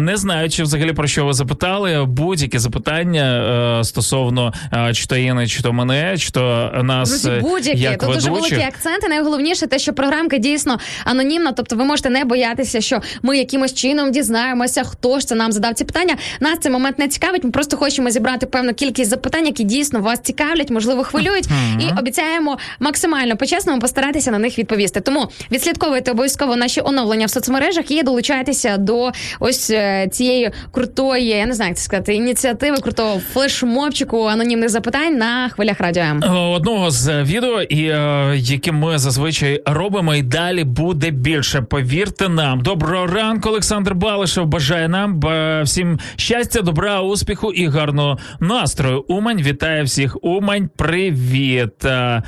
не знаючи взагалі про що ви запитали. Будь-які запитання стосовно чи то Іни, чи то мене, чи то нас Друзі, будь-які як тут дуже великі акценти. Найголовніше те, що програмка дійсно анонімна. Тобто, ви можете не боятися, що ми якимось чином дізнаємося, хто ж це нам задав ці питання. Нас цей момент не цікавить. Ми просто хочемо зібрати певну кількість запитань, які дійсно вас цікавлять, можливо, хвилюють, і обіцяємо максимально по-чесному постаратися на них відповісти. Тому відслідковуйте обов'язково наші оновлення в соцмережах і долучайтеся до ось е, цієї крутої, я не знаю, як це сказати, ініціативи крутого флешмобчику анонімних запитань на хвилях радіо М. Е, одного з відео, і е, які ми зазвичай робимо, і далі буде більше. Повірте нам. Доброго ранку, Олександр Балишев бажає нам всім щастя, добра, успіху і гарного настрою. Умань вітає всіх. Умань, привіт. Е,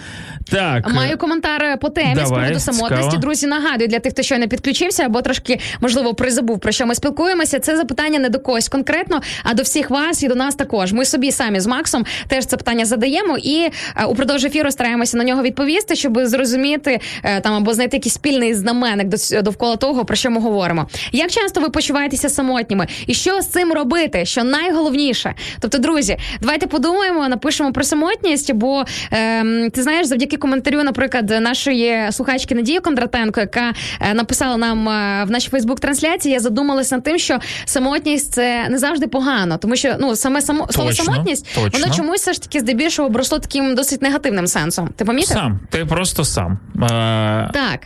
Так Маю коментар по темі з приводу самотності. цікаво. Друзі, нагадую для тих, хто щойно підключився або трошки можливо призабув про що ми спілкуємося. Це запитання не до когось конкретно, а до всіх вас і до нас також. Ми собі самі з Максом теж це питання задаємо і е, упродовж ефіру стараємося на нього відповісти, щоб зрозуміти е, там або знайти якийсь спільний знаменник до- довкола того, про що ми говоримо. Як часто ви почуваєтеся самотніми, і що з цим робити? Що найголовніше? Тобто, друзі, давайте подумаємо, напишемо про самотність, бо ем, ти знаєш, завдяки коментарю, наприклад, нашої слухачки Надії Кондратенко, яка е, написала нам е, в нашій Фейсбук-трансляції, я задумалася над тим, що самотність це не завжди погано, тому що ну саме само слово Точно, самотність, точно. воно чомусь все ж таки здебільшого обросло таким досить негативним сенсом. Ти помітив? сам. Ти просто сам. Е, Так,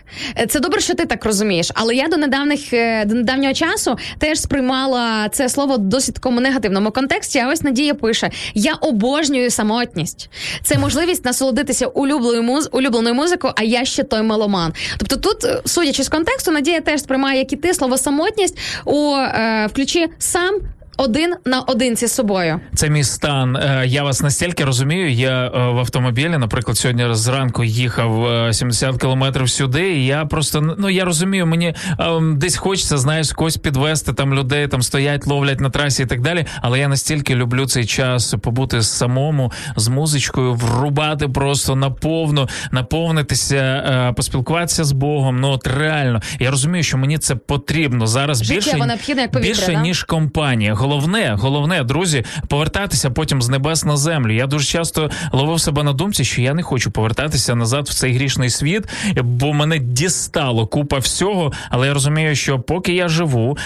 це добре, що ти так розумієш. Але я до недавніх е, до недавнього часу теж сприймала це слово в досить такому негативному контексті. А ось Надія пише: я обожнюю самотність. Це можливість насолодитися улюбленою муз... улюбленою музикою, а я ще той меломан. Тобто, тут, е, судячи з контексту, Надія теж сприймає, як і ти слово самотність у е, в ключі сам. Один на одинці з собою. Це мій стан. Е, Я вас настільки розумію. Я е, в автомобілі, наприклад, сьогодні зранку їхав е, 70 кілометрів сюди. І я просто ну я розумію, мені десь хочеться, знаєш, когось підвести там людей, там стоять, ловлять на трасі і так далі. Але я настільки люблю цей час побути самому з музичкою, врубати просто наповну, наповнитися, е, поспілкуватися з Богом. Ну от реально, я розумію, що мені це потрібно зараз Життєво більше як повітря, більше да? ніж компанія. Головне, головне, друзі, повертатися потім з небес на землю. Я дуже часто ловив себе на думці, що я не хочу повертатися назад в цей грішний світ, бо мене дістало купа всього. Але я розумію, що поки я живу,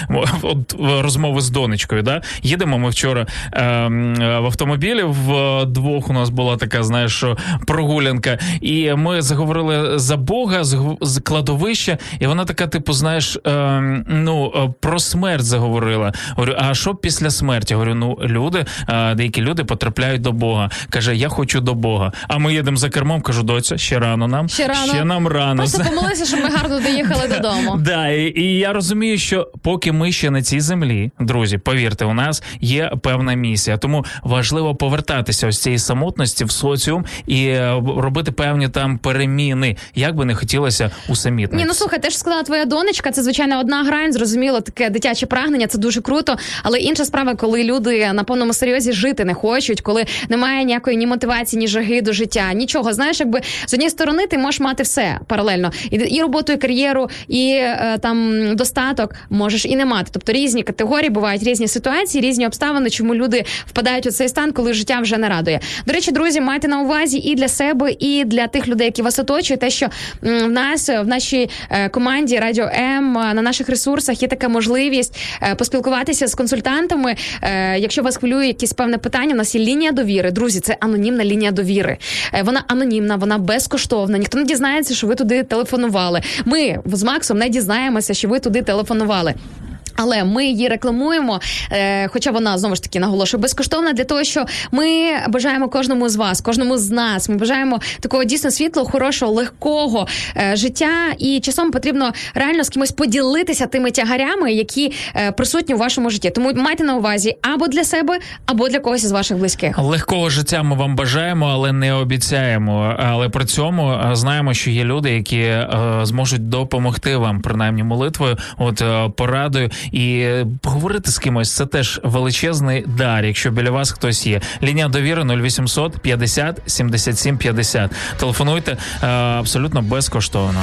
от в розмови з донечкою, да їдемо ми вчора ем, в автомобілі. Вдвох у нас була така, знаєш, прогулянка, і ми заговорили за Бога з, кладовища, і вона така, типу, знаєш, ем, ну е, про смерть заговорила. Говорю, а що після смерті? Говорю, ну люди, е, деякі люди потрапляють до Бога. Каже, я хочу до Бога. А ми їдемо за кермом. Кажу, доця, ще рано нам. Ще рано. Ще нам рано. Просто помолися, щоб ми гарно доїхали (laughs) додому. Да, і, і я розумію, що поки ми ще на цій землі, друзі, повірте, у нас є певна місія. Тому важливо повертатися ось цієї самотності в соціум і е, робити певні там переміни, як би не хотілося усамітнитися. Ні, ну слухай, ти ж сказала твоя донечка. Це звичайно одна грань, зрозуміло, таке дитяче прагнення. Це дуже круто. Але інша справа, коли люди на повному серйозі жити не хочуть, коли немає ніякої ні мотивації, ні жаги до життя, нічого. Знаєш, якби з однієї сторони ти можеш мати все паралельно, і, і роботу, і кар'єру, і е, там достаток можеш і не мати. Тобто різні категорії бувають різні ситуації, різні обставини, чому люди впадають у цей стан, коли життя вже не радує. До речі, друзі, майте на увазі і для себе, і для тих людей, які вас оточують, те, що в нас в нашій е, команді Радіо М на наших ресурсах є така можливість е, поспілкуватися з консультантами. Е, Якщо вас хвилює якісь певне питання, у нас є лінія довіри. Друзі, це анонімна лінія довіри. Е, Вона анонімна, вона безкоштовна. Ніхто не дізнається, що ви туди телефонували. Ми з Максом не дізнаємося, що ви туди телефонували. Але ми її рекламуємо, е, хоча вона знову ж таки наголошую безкоштовна для того, що ми бажаємо кожному з вас, кожному з нас. Ми бажаємо такого дійсно світлого, хорошого, легкого е, життя. І часом потрібно реально з кимось поділитися тими тягарями, які е, присутні у вашому житті. Тому майте на увазі або для себе, або для когось із ваших близьких. Легкого життя ми вам бажаємо, але не обіцяємо. Але при цьому знаємо, що є люди, які зможуть допомогти вам, принаймні молитвою, от порадою і е, поговорити з кимось. Це теж величезний дар. Якщо біля вас хтось є. Лінія довіри 0800 50 77 50. Телефонуйте е, абсолютно безкоштовно.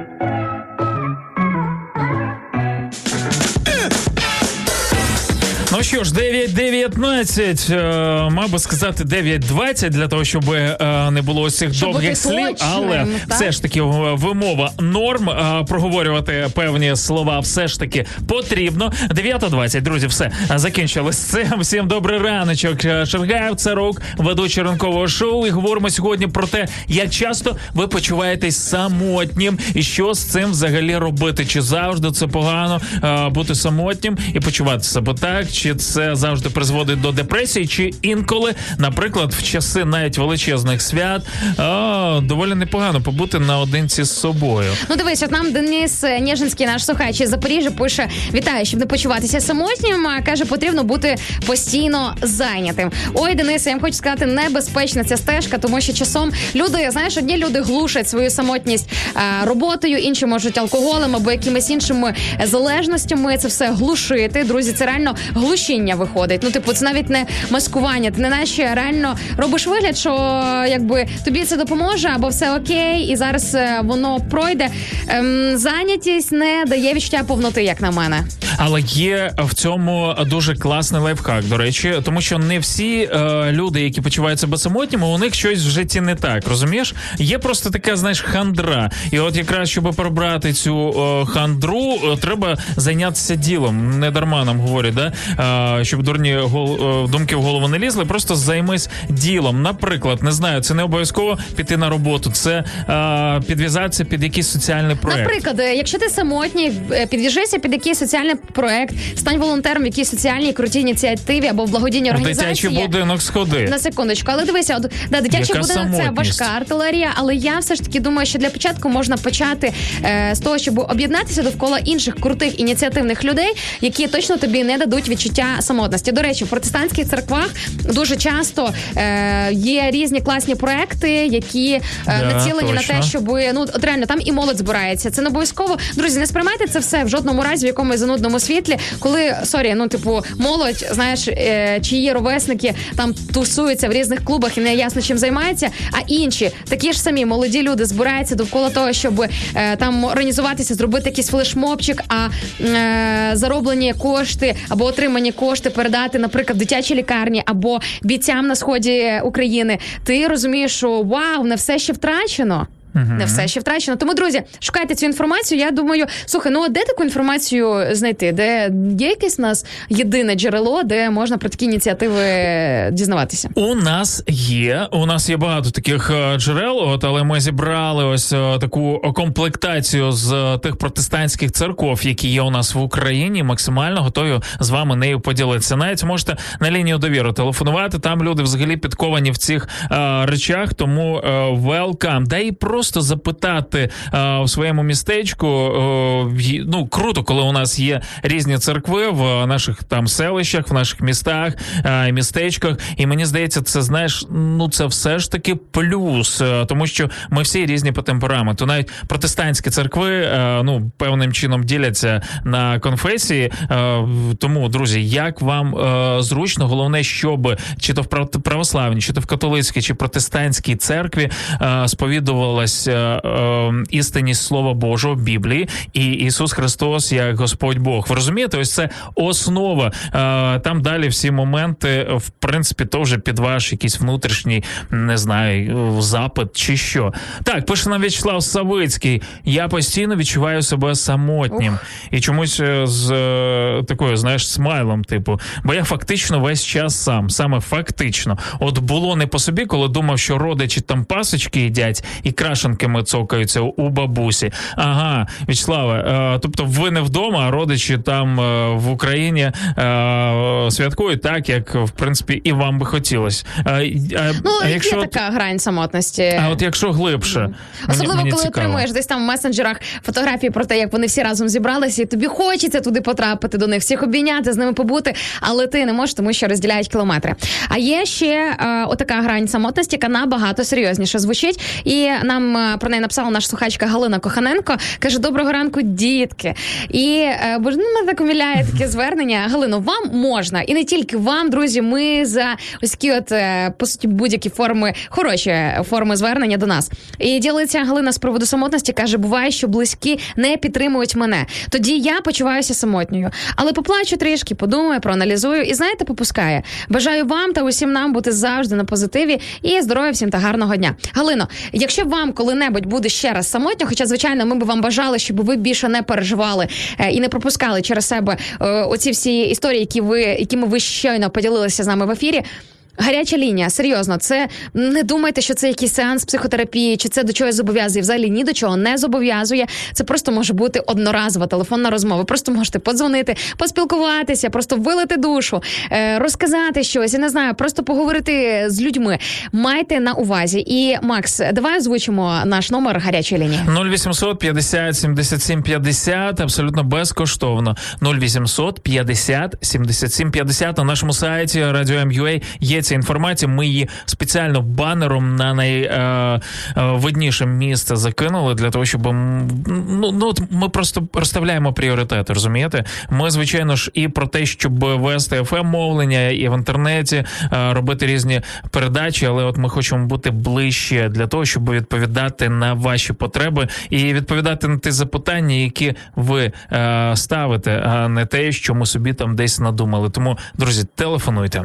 Ну що ж, 9.19, е, мав би сказати 9.20 для того, щоб е, не було ось цих Щоб довгих слів, точним, але так? все ж таки е, вимова норм. е, проговорювати певні слова все ж таки потрібно. 9.20, друзі, все закінчили з цим. Всім добрий раночок. Шергаєв, Царук, ведучий ранкового шоу. І говоримо сьогодні про те, як часто ви почуваєтесь самотнім і що з цим взагалі робити. Чи завжди це погано бути самотнім і почувати себе так, чи насправді це завжди призводить до депресії, чи інколи, наприклад, в часи навіть величезних свят а, доволі непогано побути наодинці з собою. Ну дивись, от нам Денис Ніжинський, наш слухач із Запоріжжя, пише: вітаю, щоб не почуватися самотнім. Каже, потрібно бути постійно зайнятим. Ой, Денисе, я вам хочу сказати, небезпечна ця стежка, тому що часом люди, знаєш, одні люди глушать свою самотність роботою, інші можуть алкоголем або якимись іншими залежностями. Це все глушити. Друзі, це реально глушіння виходить. Ну, типу, це навіть не маскування. Ти не наче реально робиш вигляд, що якби тобі це допоможе, або все окей, і зараз е, воно пройде. Ем, зайнятість не дає відчуття повноти, як на мене. Але є в цьому дуже класний лайфхак, до речі, тому що не всі е, люди, які почувають себе самотніми, у них щось в житті не так. Розумієш? Є просто така, знаєш, хандра. І от якраз щоб пробрати цю е, хандру, е, треба зайнятися ділом. Не дарма нам говорять, да? Е, щоб дурні е, думки в голову не лізли. Просто займись ділом. Наприклад, не знаю, це не обов'язково піти на роботу, це е, підв'язатися під якийсь соціальний проект. Наприклад, якщо ти самотній, підв'яжися під якийсь соціальний проект, стань волонтером в якійсь соціальній крутій ініціативі або в благодійній організації. дитячий будинок сходи. На секундочку, але дивися, от да, дитячий Яка будинок це важка артилерія, але я все ж таки думаю, що для початку можна почати е, з того, щоб об'єднатися довкола інших крутих ініціативних людей, які точно тобі не дадуть відчуття самотності. До речі, в протестантських церквах дуже часто е, є різні класні проекти, які е, Да, націлені на те, щоб ну от реально там і молодь збирається. Це не обов'язково. Друзі, не сприймайте це все в жодному разі в якомусь занудному світлі, коли sorry, ну типу, молодь, знаєш, е, чиї ровесники там тусуються в різних клубах і не ясно чим займаються. А інші такі ж самі молоді люди збираються довкола того, щоб е, там організуватися, зробити якийсь флешмобчик, а е, зароблені кошти або отримані кошти передати, наприклад, в дитячі лікарні або бійцям на сході України. Ти розумієш, що вау, не все ще втрачено. Не все ще втрачено. Тому, друзі, шукайте цю інформацію. Я думаю, слухай, ну а де таку інформацію знайти? Де є якесь у нас єдине джерело, де можна про такі ініціативи дізнаватися? У нас є. У нас є багато таких е, джерел, от але ми зібрали ось е, таку комплектацію з е, тих протестантських церков, які є у нас в Україні. Максимально готові з вами нею поділитися. Навіть можете на лінію довіри телефонувати. Там люди взагалі підковані в цих е, речах. Тому welcome. Да і просто запитати е, в своєму містечку. е, ну круто, коли у нас є різні церкви в наших там селищах, в наших містах, е, містечках. І мені здається, це знаєш, ну це все ж таки плюс, тому що ми всі різні по темпераменту. Навіть протестантські церкви ну певним чином діляться на конфесії. Тому, друзі, як вам зручно, головне, щоб чи то в прав- православній, чи то в католицькій, чи протестантській церкві е, сповідувалась е, е, істинність Слова Божого Біблії і Ісус Христос як Господь Бог. Ви розумієте, ось це основа. Е, Там далі всі моменти, в принципі, то вже під ваш якийсь внутрішній, не знаю, запит чи що. Так, пише нам В'ячеслав Савицький. Я постійно відчуваю себе самотнім і чомусь з такою, знаєш, смайлом, типу, бо я фактично весь час сам, саме фактично. От було не по собі, коли думав, що родичі там пасочки їдять і крашенками цокаються у бабусі. Ага, В'ячеславе, е, тобто ви не вдома, а родичі там е, в Україні е, святкують так, як в принципі і вам би хотілося. Ну, а є якщо от- така грань самотності. а от якщо глибше, Особливо, мені коли цікаво. отримуєш десь там в месенджерах фотографії про те, як вони всі разом зібралися, і тобі хочеться туди потрапити до них, всіх обійняти, з ними побути, але ти не можеш, тому що розділяють кілометри. А є ще е, отака грань самотності, яка набагато серйозніше звучить. І нам е, про неї написала наша слухачка Галина Коханенко. каже: Доброго ранку, дітки. І е, бо ж ну, мене так уміляє таке звернення. Галино, вам можна, і не тільки вам, друзі. Ми за ось такі, от е, по суті, будь-які форми, хороші форми звернення до нас. І ділиться Галина з приводу самотності. каже: буває, що близькі не підтримують мене. Тоді я почуваюся самотньою, але поплачу трішки, подумаю, проаналізую і знаєте, попускає. Бажаю вам та усім нам бути завжди на позитиві і здоров'я всім та гарного дня. Галино, якщо вам коли-небудь буде ще раз самотньо, хоча звичайно ми б вам бажали, щоб ви більше не переживали е, і не пропускали через себе е, оці всі історії, які ви якими ви щойно поділилися з нами в ефірі. Гаряча лінія, серйозно, це не думайте, що це якийсь сеанс психотерапії, чи це до чогось зобов'язує. Взагалі ні до чого не зобов'язує. Це просто може бути одноразова телефонна розмова. Просто можете подзвонити, поспілкуватися, просто вилити душу, е, розказати щось. Я не знаю, просто поговорити з людьми. Майте на увазі. І Макс, давай озвучимо наш номер гарячої лінії. 0800 50 77 50 абсолютно безкоштовно. 0800 50 77 50 на нашому сайті Radio M.ua є ця інформація. Ми її спеціально банером на найвидніше місце закинули для того, щоб ну, ну ми просто розставляємо пріоритети. Розумієте? Ми звичайно ж і про те, щоб вести fm мовлення і в інтернеті е, робити різні передачі, але от ми хочемо бути ближче для того, щоб відповідати на ваші потреби і відповідати на ті запитання, які ви е, ставите, а не те, що ми собі там десь надумали. Тому, друзі, телефонуйте.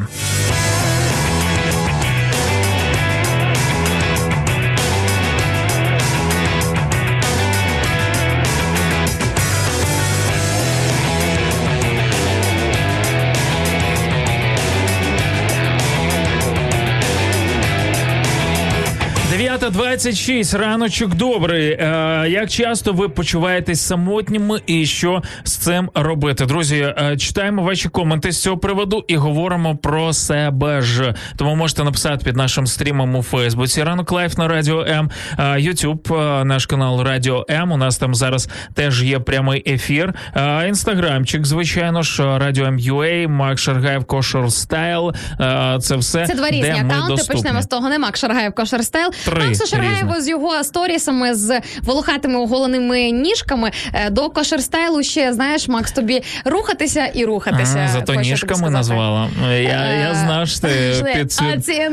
Дев'ята 26, раночок добрий. Е, як часто ви почуваєтесь самотніми і що з цим робити? Друзі, е, читаємо ваші коменти з цього приводу і говоримо про себе ж. Тому можете написати під нашим стрімом у Фейсбуці. Ранок Live на радіо М, Е, Ютуб, е, наш канал Радіо М. У нас там зараз теж є прямий ефір. Е, Інстаграмчик, звичайно ж, Радіо М.Ю.А, Мак Шаргаєв, Kosher Style. Е, Це все Це два різні доступні. Почнемо з того. Не Мак Шаргаєв Кошер Стайл. Три Шаргаєва різних. з його сторісами з волохатими оголеними ніжками до Кошер Стайлу ще знаєш, Макс, тобі рухатися і рухатися. А, зато ніжками назвала. Я, я Е, знаю, що ти, (laughs) ти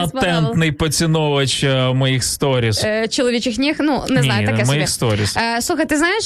латентний поціновувач е, моїх сторіс. Е, Чоловічих ніг, ну не Ні, знаю, таке моїх собі. сторіс. Слухай, ти знаєш,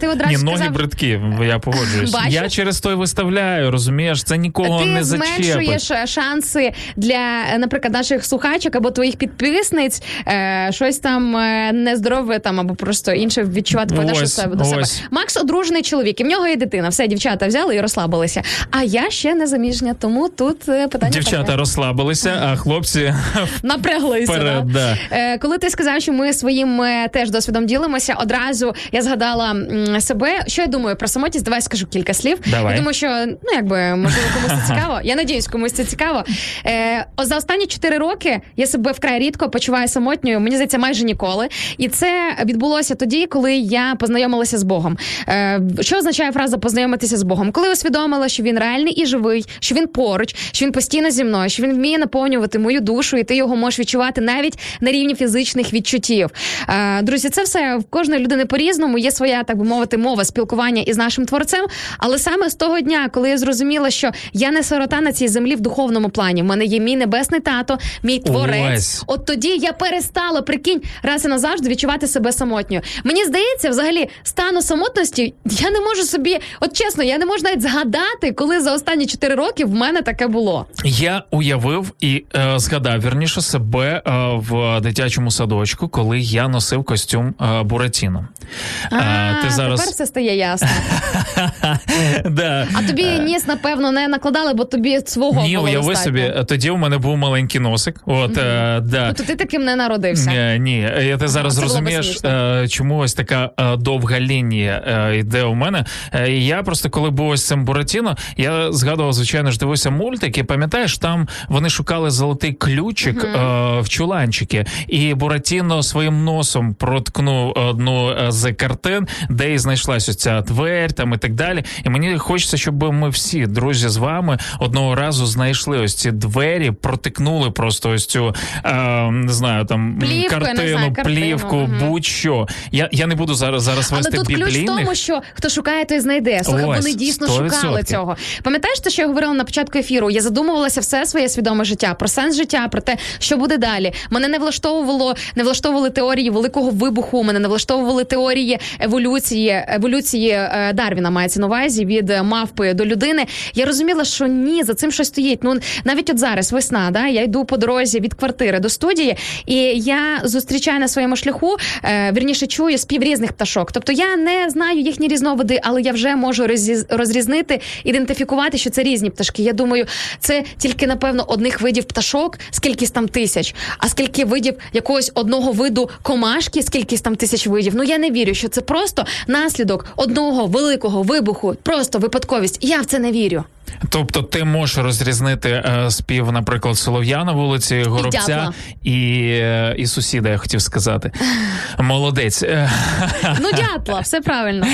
ти одразу Ні, сказав, ноги бридкі, я погоджуюсь. Я через той виставляю, розумієш, це нікого ти не зачепить. зменшуєш е, шанси для, наприклад, наших слухачок або твоїх підписниць е, щось там е, нездорове там або просто інше відчувати по Ось, себе до себе. Макс одружений чоловік, і в нього є дитина. Все, дівчата взяли і розслабилися. А я ще не заміжня, тому тут е, питання Дівчата таке. розслабилися, а хлопці (laughs) напряглися. вперед. да. Да. Е, Коли ти сказав, що ми своїм теж досвідом ділимося, одразу я згадала себе. Що я думаю про самотність? Давай скажу кілька слів. Давай. Я думаю, що ну якби можливо комусь це (laughs) цікаво. Я надіюсь, комусь це цікаво. Е, за останні 4 роки я себе вкрай рідко почуваю самотньою. Мені здається, майже ніколи. І це відбулося тоді, коли я познайомилася з Богом. Е, що означає фраза познайомитися з Богом? Коли усвідомила, що він реальний і живий, що він поруч, що він постійно зі мною, що він вміє наповнювати мою душу, і ти його можеш відчувати навіть на рівні фізичних відчуттів. Е, друзі, це все в кожної людини по-різному. Є своя, так би мовити, мова спілкування із нашим творцем. Але саме з того дня, коли я зрозуміла, що я не сирота на цій землі в духовному плані, в мене є мій небесний тато, мій творець. Ось. От тоді я перестала прикинь раз і назавжди відчувати себе самотньою. Мені здається, взагалі стану самотності. Я не можу собі, от чесно, я не можу навіть згадати, коли за останні 4 роки в мене таке було. Я уявив і е, згадав вірніше себе е, в дитячому садочку, коли я носив костюм е, Буратіно. А, Е, ти зараз тепер все стає ясно. (laughs) да. А тобі ніс, напевно, не накладали, бо тобі свого Ні, уяви собі, тоді у мене був маленький носик. От е, да. Ну, то ти таким не народився. Ні, я ти зараз це розумієш, е, чому ось така е, довга лінія е, йде у мене. Я просто коли був ось цим Буратіно, я згадував, звичайно ж, дивився мультик, і пам'ятаєш, там вони шукали золотий ключик е, в чуланчики, і Буратіно своїм носом проткнув одну з картин, де і знайшлась ось ця двері там і так далі. І мені хочеться, щоб ми всі, друзі, з вами одного разу знайшли ось ці двері, протикнули просто ось цю не знаю, там не картину, знаю, картину, плівку, мгм. будь-що. Я, я не буду зараз зараз Але вести тут ключ в тому, що хто шукає, той знайде. Слухай, Ось, вони дійсно 100%. шукали цього. Пам'ятаєш те, що я говорила на початку ефіру? Я задумувалася все своє свідоме життя про сенс життя, про те, що буде далі. Мене не влаштовувало, не влаштовували теорії великого вибуху. Мене не влаштовували теорії еволюції, еволюції е, Дарвіна мається на увазі від мавпи до людини. Я розуміла, що ні, за цим щось стоїть. Ну навіть от зараз весна, да я йду по дорозі від квартири до студії. І я зустрічаю на своєму шляху, е, вірніше чую спів різних пташок. Тобто я не знаю їхні різновиди, але я вже можу розріз- розрізнити, ідентифікувати, що це різні пташки. Я думаю, це тільки напевно одних видів пташок, скількись там тисяч, а скільки видів якогось одного виду комашки, скількись там тисяч видів. Ну я не вірю, що це просто наслідок одного великого вибуху, просто випадковість. Я в це не вірю. Тобто ти можеш розрізнити е, спів, наприклад, солов'я на вулиці, горобця дятла. і, е, і сусіда, я хотів сказати. Молодець. Е, Ну, дятла, все правильно.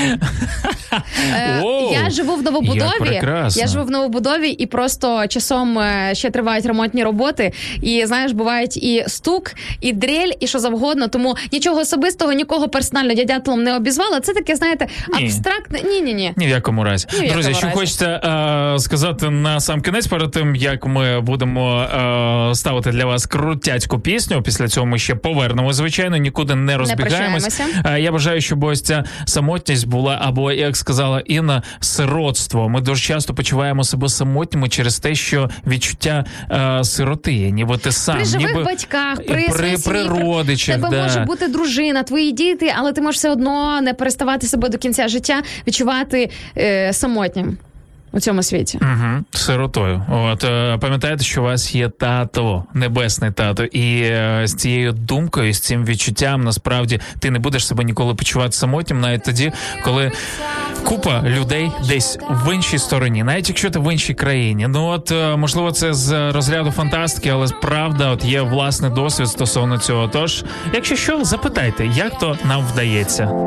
Е, я живу в новобудові. Я живу в новобудові, і просто часом ще тривають ремонтні роботи. І знаєш, бувають і стук, і дрель, і що завгодно. Тому нічого особистого, нікого персонально я дятлом не обізвала. Це таке, знаєте, абстрактне. Ні, ні, ні. Ні в якому разі. Ні в Друзі, що хочеться е, сказати на сам кінець, перед тим як ми будемо е, ставити для вас крутяцьку пісню. Після цього ми ще повернемо. Звичайно, нікуди не розбігаємось. прощаємося. Е, я бажаю, щоб ось ця самотність була, або як сказала Інна, сиротство. Ми дуже часто почуваємо себе самотніми через те, що відчуття е, сироти, ніби ти сам При живих ніби батьках, при, при, при родичах. тебе да. може бути дружина, твої діти, але ти можеш все одно не переставати себе до кінця життя відчувати е, самотнім у цьому світі. Угу, сиротою. От е, пам'ятаєте, що у вас є тато, небесний тато, і е, з цією думкою, з цим відчуттям, насправді ти не будеш себе ніколи почувати самотнім, навіть тоді, коли купа людей десь в іншій стороні, навіть якщо ти в іншій країні. Ну от е, можливо, це з розряду фантастики, але правда, от є власний досвід стосовно цього. Тож, якщо що, запитайте, як то нам вдається.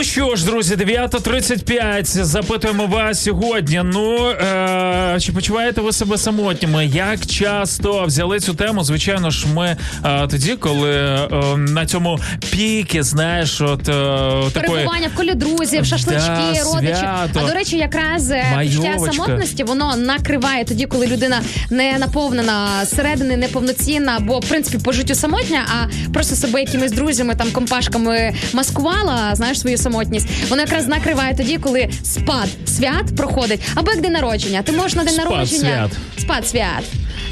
Ну що ж, друзі, 9.35. Запитуємо вас сьогодні. Ну е, чи почуваєте ви себе самотніми? Як часто взяли цю тему? Звичайно ж, ми е, тоді, коли е, на цьому піки, знаєш, от е, такої Перебування в колі друзів, шашлички, Да, родичі. свято. А до речі, якраз е, відчуття самотності воно накриває тоді, коли людина не наповнена зсередини, неповноцінна, бо в принципі по життю самотня, а просто себе якимись друзями, там компашками маскувала, знаєш, свою самотність. Воно якраз накриває тоді, коли спад свят проходить, або як день народження. Ти можеш на день Спад свят. спад свят.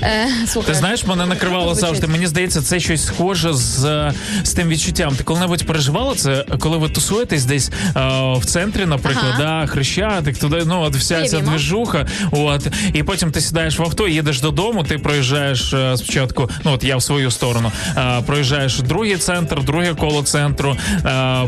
Е, слухай, Ти знаєш, мене накривало завжди. Мені здається, це щось схоже з, з тим відчуттям. Ти коли-небудь переживала це, коли ви тусуєтесь десь е, в центрі, наприклад, Ага. да, хрещатик, туди, ну от вся ця Уявімо. движуха. От і потім ти сідаєш в авто, їдеш додому. Ти проїжджаєш е, спочатку. Ну от я в свою сторону. Е, проїжджаєш другий центр, друге коло центру,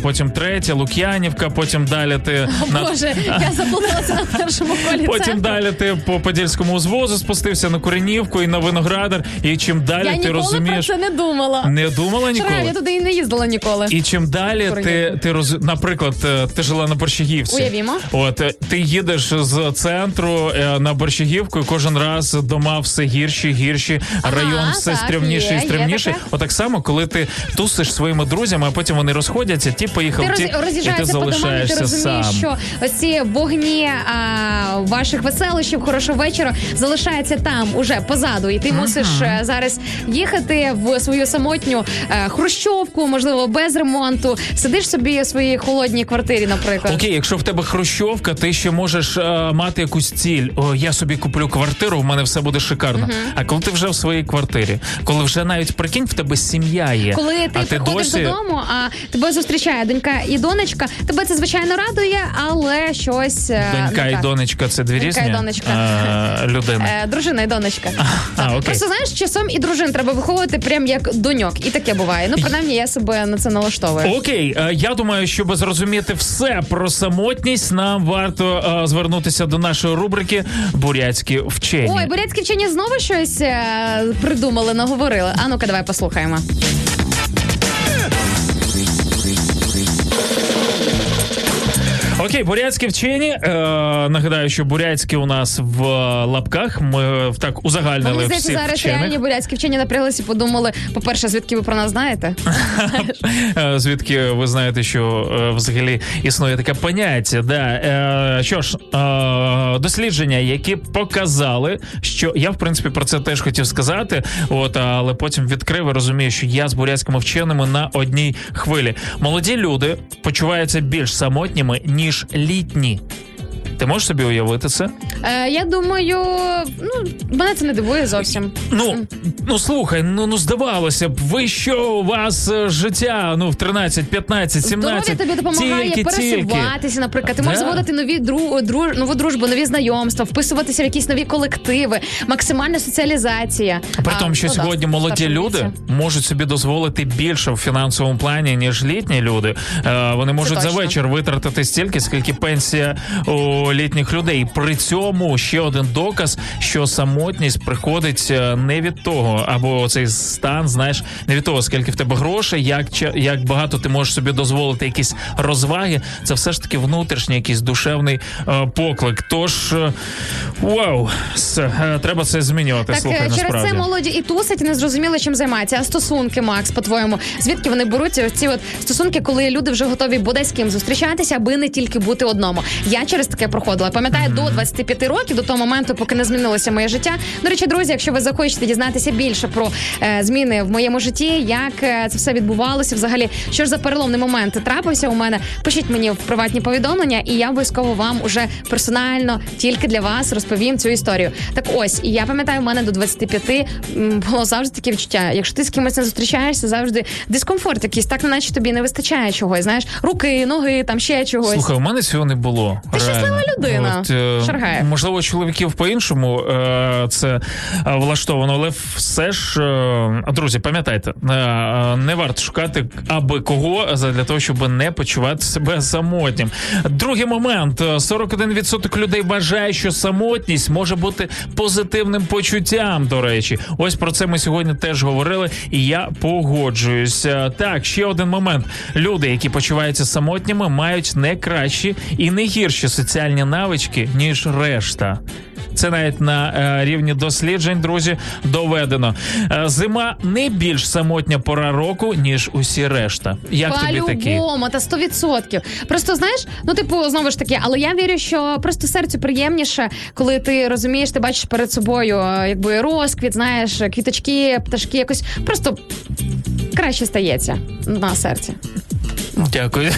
потім третє, Лук'янівка, потім далі ти на Боже, я заплуталася на першому колі. Потім центру. далі ти по подільському узвозу спустився на Коренівку і на Виноградар. І чим далі Я ти ніколи розумієш, про це не думала. не думала ніколи. я туди і не їздила ніколи. І чим далі ти, ти роз... наприклад, е, ти жила на Борщагівці. Уявімо. От е, ти їдеш з центру е, на Борщагівку, і кожен раз дома все гірші, гірші, Ага, район все стрімніший і стрімніший. Отак само, коли ти тусиш своїми друзями, а потім вони розходяться, ті поїхав, Ти ті, роз, і ти і ти розумієш, сам. що ось ці вогні а, ваших веселощів, хорошого вечора залишаються там уже позаду, і ти мусиш е, зараз їхати в свою самотню е, хрущовку, можливо, без ремонту. Сидиш собі у своїй холодній квартирі, наприклад. Окей, якщо в тебе хрущовка, ти ще можеш е, мати якусь ціль. О, я собі куплю квартиру, в мене все буде шикарно. А коли ти вже в своїй квартирі, коли вже навіть прикинь, в тебе сім'я є. Коли ти а ти приходиш досі... додому, а тебе зустрічає донька і донечка, тебе це звичайно радує, але щось е, Донька і донечка це дві різні донечка. людини. Дружина і донечка. (laughs) А, окей. Просто знаєш, часом і дружин треба виховувати прям як доньок, і таке буває. Ну, принаймні, я себе на це налаштовую. Окей, е, я думаю, щоб зрозуміти все про самотність, нам варто е, звернутися до нашої рубрики Бурятські вчені. Ой, бурятські вчені знову щось е, придумали, наговорили. А ну-ка, давай послухаємо. Окей, бурятські вчені. Е, нагадаю, що бурятські у нас в лапках. Ми так узагальнили Мені здається, всіх зараз вчених. реальні бурятські вчені напряглися і подумали, по-перше, звідки ви про нас знаєте? (laughs) Е, Звідки ви знаєте, що е, взагалі існує таке поняття? Да. Е, що ж, е, дослідження, які показали, що я в принципі про це теж хотів сказати, от але потім відкрив і розумію, що я з бурятськими вченими на одній хвилі. Молоді люди почуваються більш самотніми ніж літні. Ти можеш собі уявити це? Е, я думаю, ну мене це не дивує зовсім. Ну, ну слухай, ну ну здавалося б, ви що у вас е, життя ну в 13, 15, 17, Здоров'я тобі допомагає тільки, тільки. пересуватися, наприклад. Ти можеш заводити нові дру, дру, нову дружбу, нові знайомства, вписуватися в якісь нові колективи, максимальна соціалізація. При тому, що ну, да, сьогодні молоді люди віці. можуть собі дозволити більше в фінансовому плані, ніж літні люди. Е, вони можуть за вечір витратити стільки, скільки пенсія у літніх людей. При цьому ще один доказ, що самотність приходить е, не від того, або цей стан, знаєш, не від того, скільки в тебе грошей, як як багато ти можеш собі дозволити якісь розваги. Це все ж таки внутрішній якийсь душевний е, поклик. Тож е, вау, с- е, треба це змінювати. Так Слухай, е, через насправді. це молоді і тусять, і не зрозуміли, чим займаються. А стосунки, Макс, по-твоєму, звідки вони беруться? Ось ці от стосунки, коли люди вже готові буде з ким зустрічатися, аби не тільки бути одному. Я через таке проходила. Пам'ятаю, до 25 років, до того моменту, поки не змінилося моє життя. До речі, друзі, якщо ви захочете дізнатися більше про е, зміни в моєму житті, як е, це все відбувалося, взагалі, що ж за переломний момент трапився у мене, пишіть мені в приватні повідомлення, і я обов'язково вам уже персонально тільки для вас розповім цю історію. Так ось, і я пам'ятаю, в мене до 25 м, було завжди таке відчуття. Якщо ти з кимось не зустрічаєшся, завжди дискомфорт якийсь, так наче тобі не вистачає чогось. Знаєш, руки, ноги, там ще чогось. Слухай, у мене цього не було. Ти щаслива. Людина. От, е, Шаргаєв. можливо, чоловіків по-іншому е, це е, влаштовано, але все ж, друзі, пам'ятайте, не варто шукати аби кого для того, щоб не почувати себе самотнім. Другий момент: е, 41% людей вважає, що самотність може бути позитивним почуттям. До речі, ось про це ми сьогодні теж говорили, і я погоджуюся. Так, ще один момент: люди, які почуваються самотніми, мають не кращі і не гірші соціальні навички ніж решта. Це навіть на е, рівні досліджень, друзі, доведено. Е, зима не більш самотня пора року, ніж усі решта. Як тобі такі? Та 100%. Просто знаєш, ну типу, знову ж таки, але я вірю, що просто серцю приємніше, коли ти розумієш, ти бачиш перед собою е, якби розквіт, знаєш, квіточки, пташки, якось просто краще стається на серці. Дякую.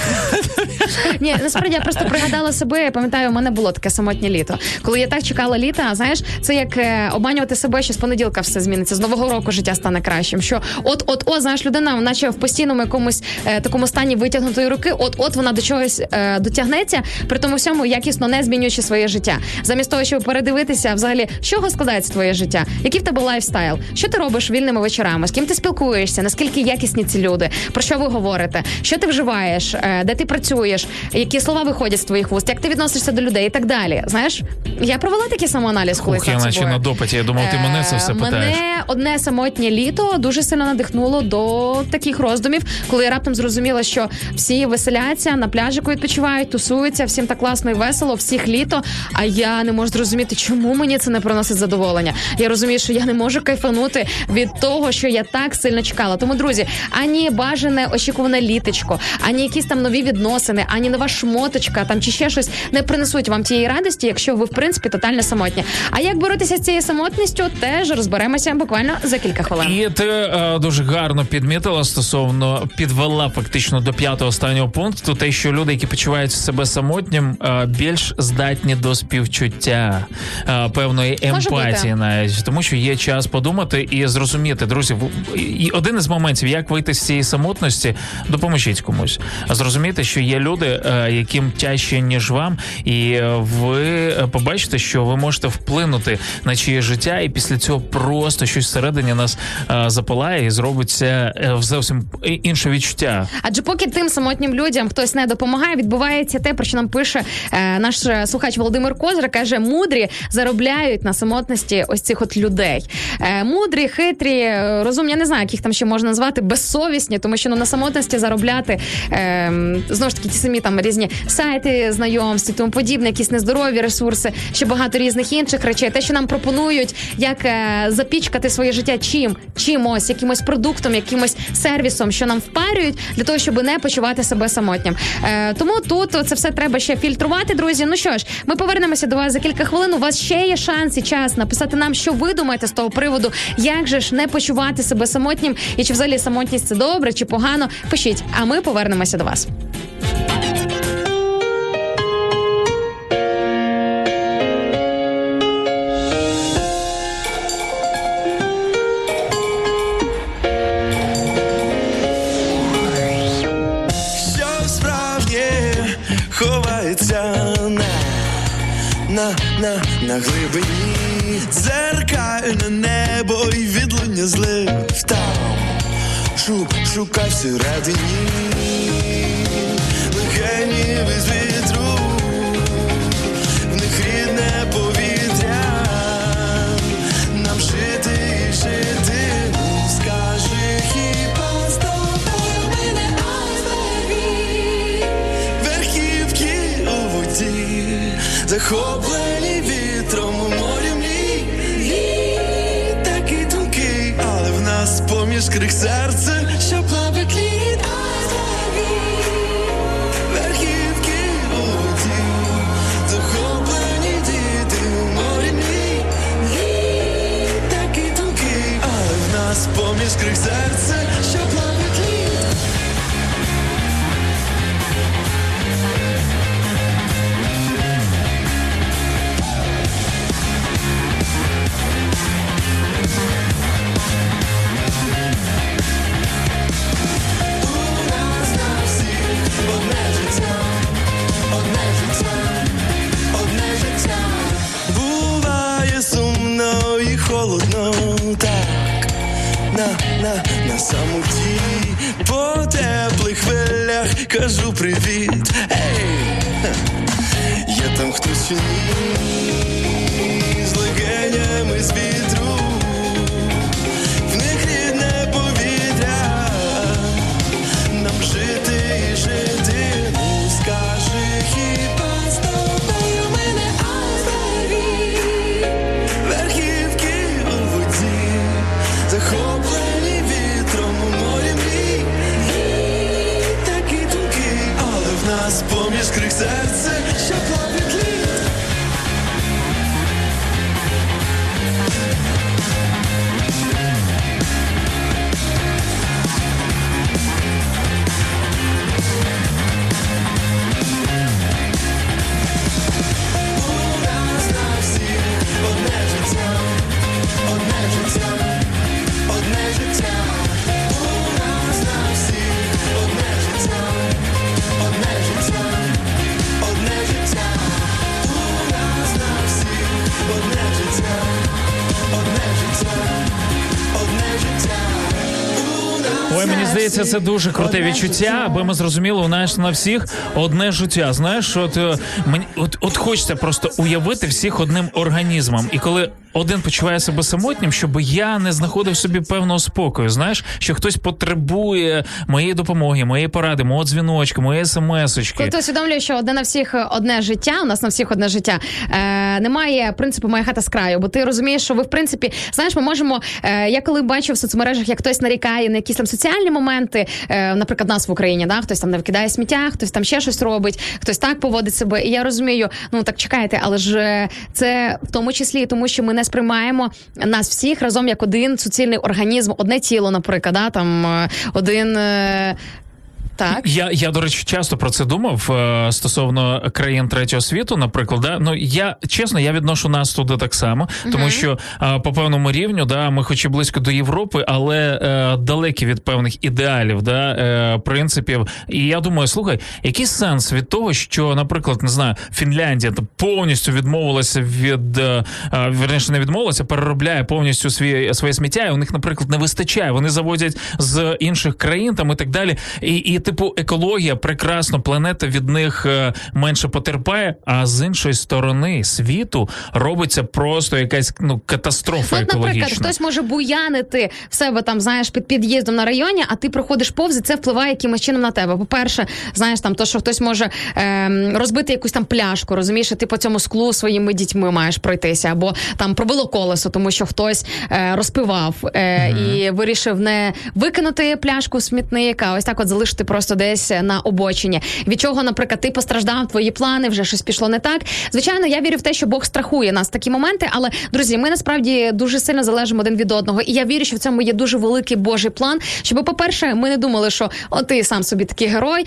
Ні, насправді я просто пригадала себе. Я пам'ятаю, у мене було таке самотнє літо. Коли я так чекала літа, знаєш, це як е, обманювати себе, що з понеділка все зміниться, з нового року життя стане кращим. Що от, от, от, знаєш, людина, наче в постійному якомусь е, такому стані витягнутої руки, от, от вона до чогось е, дотягнеться, при тому всьому якісно не змінюючи своє життя. Замість того, щоб передивитися, взагалі, з чого складається твоє життя, який в тебе lifestyle, що ти робиш вільними вечорами, з ким ти спілкуєшся, наскільки якісні ці люди, про що ви говорите, що ти вживаєш, е, де ти працюєш, які слова виходять з твоїх вуст, як ти відносишся до людей і так далі. Знаєш, я провела такий самоаналіз, коли Ух, я наче на допиті. Я думав, ти мене це все Е, питаєш. Мене одне самотнє літо дуже сильно надихнуло до таких роздумів, коли я раптом зрозуміла, що всі веселяться на пляжику відпочивають, тусуються, всім так класно і весело, всіх літо. А я не можу зрозуміти, чому мені це не приносить задоволення. Я розумію, що я не можу кайфанути від того, що я так сильно чекала. Тому, друзі, ані бажане очікуване літочко, ані якісь там нові відносини, ані нова шмоточка там чи ще щось не принесуть вам тієї радості, якщо ви в принципі тотально самотні. А як боротися з цією самотністю, теж розберемося буквально за кілька хвилин. І ти е, дуже гарно підмітила стосовно підвела фактично до п'ятого останнього пункту, те, що люди, які почувають себе самотнім, е, більш здатні до співчуття, е, певної емпатії, навіть тому, що є час подумати і зрозуміти, друзі, в- і один із моментів, як вийти з цієї самотності, допоможіть комусь. Зрозуміти, що є люди, е, яким тяжче ніж вам, і е, ви е, побачите, що ви можете вплинути на чиє життя, і після цього просто щось всередині нас запалає і зробиться зовсім інше відчуття. Адже поки тим самотнім людям хтось не допомагає, відбувається те, про що нам пише наш слухач Володимир Козир. каже: мудрі заробляють на самотності ось цих от людей. Мудрі, хитрі, розумні, я не знаю, як їх там ще можна назвати, безсовісні, тому що ну, на самотності заробляти е, знову ж таки ті самі там різні сайти знайомств тому подібне, якісь нездорові ресурси, ще багато різних інших речей. Те, що нам пропонують, як е, запічкати своє життя чим, чимось, якимось продуктом, якимось сервісом, що нам впарюють для того, щоб не почувати себе самотнім. Е, тому тут це все треба ще фільтрувати, друзі. Ну що ж, ми повернемося до вас за кілька хвилин. У вас ще є шанс і час написати нам, що ви думаєте з того приводу, як же ж не почувати себе самотнім, і чи взагалі самотність це добре чи погано. Пишіть, а ми повернемося до вас. на, на, на, глибині дзеркальне небо і відлуння злив там шу, шукай всередині. Легені без вітру в них рідне повітря. Нам жити і жити скажи хіба з тобою мене верхівки у захоплені поміж крик серце, що плавить лід. Верхівки у воді, захоплені діти мрій. Такий тонкий, а в нас поміж крик серце, одна на самоті, по теплих хвилях кажу привіт. Ей, є там хтось чи ні, з легенями з вітру, це дуже круте одне відчуття, життя. аби ми зрозуміли у нас на всіх одне життя. Знаєш, от е, мені от, от хочеться просто уявити всіх одним організмом. І коли один почуває себе самотнім, щоб я не знаходив собі певного спокою. Знаєш, що хтось потребує моєї допомоги, моєї поради, мого дзвіночка, моєї смс-очки. Коли ти усвідомлюєш, що одне на всіх одне життя, у нас на всіх одне життя. Е, немає принципу моя хата з краю, бо ти розумієш, що ви в принципі знаєш, ми можемо. Е, я коли бачу в соцмережах, як хтось нарікає на якісь там соціальні моменти, е, наприклад, нас в Україні, да, хтось там не викидає сміття, хтось там ще щось робить, хтось так поводить себе. І я розумію, ну так чекайте, але ж е, це в тому числі тому, що ми не сприймаємо нас всіх разом як один суцільний організм, одне тіло, наприклад, да, там е, один. Так. Я, я, до речі, часто про це думав е, стосовно країн третього світу, наприклад. Да? Ну я чесно, я відношу нас туди так само, тому що е, по певному рівню, да, ми хоч і близько до Європи, але е, далекі від певних ідеалів, да, е, принципів. І я думаю, слухай, який сенс від того, що, наприклад, не знаю, Фінляндія повністю відмовилася від е, е, верніше, не відмовилася, переробляє повністю свій своє сміття. І у них, наприклад, не вистачає. Вони завозять з інших країн там і так далі. І, і типу, екологія прекрасно, планета від них е, менше потерпає. А з іншої сторони світу робиться просто якась ну катастрофа От, наприклад, хтось може буянити в себе там, знаєш, під під'їздом на районі, а ти проходиш повз, і це впливає якимось чином на тебе. По-перше, знаєш, там то, що хтось може ем, розбити якусь там пляшку, розумієш, і ти по цьому склу своїми дітьми маєш пройтися, або там пробило колесо, тому що хтось е, розпивав е, і вирішив не викинути пляшку в смітник, а ось так от залишити просто десь на обочині. Від чого, наприклад, ти постраждав, твої плани, вже щось пішло не так. Звичайно, я вірю в те, що Бог страхує нас такі моменти, але друзі, ми насправді дуже сильно залежимо один від одного. І я вірю, що в цьому є дуже великий Божий план. Щоб, по-перше, ми не думали, що о, ти сам собі такий герой,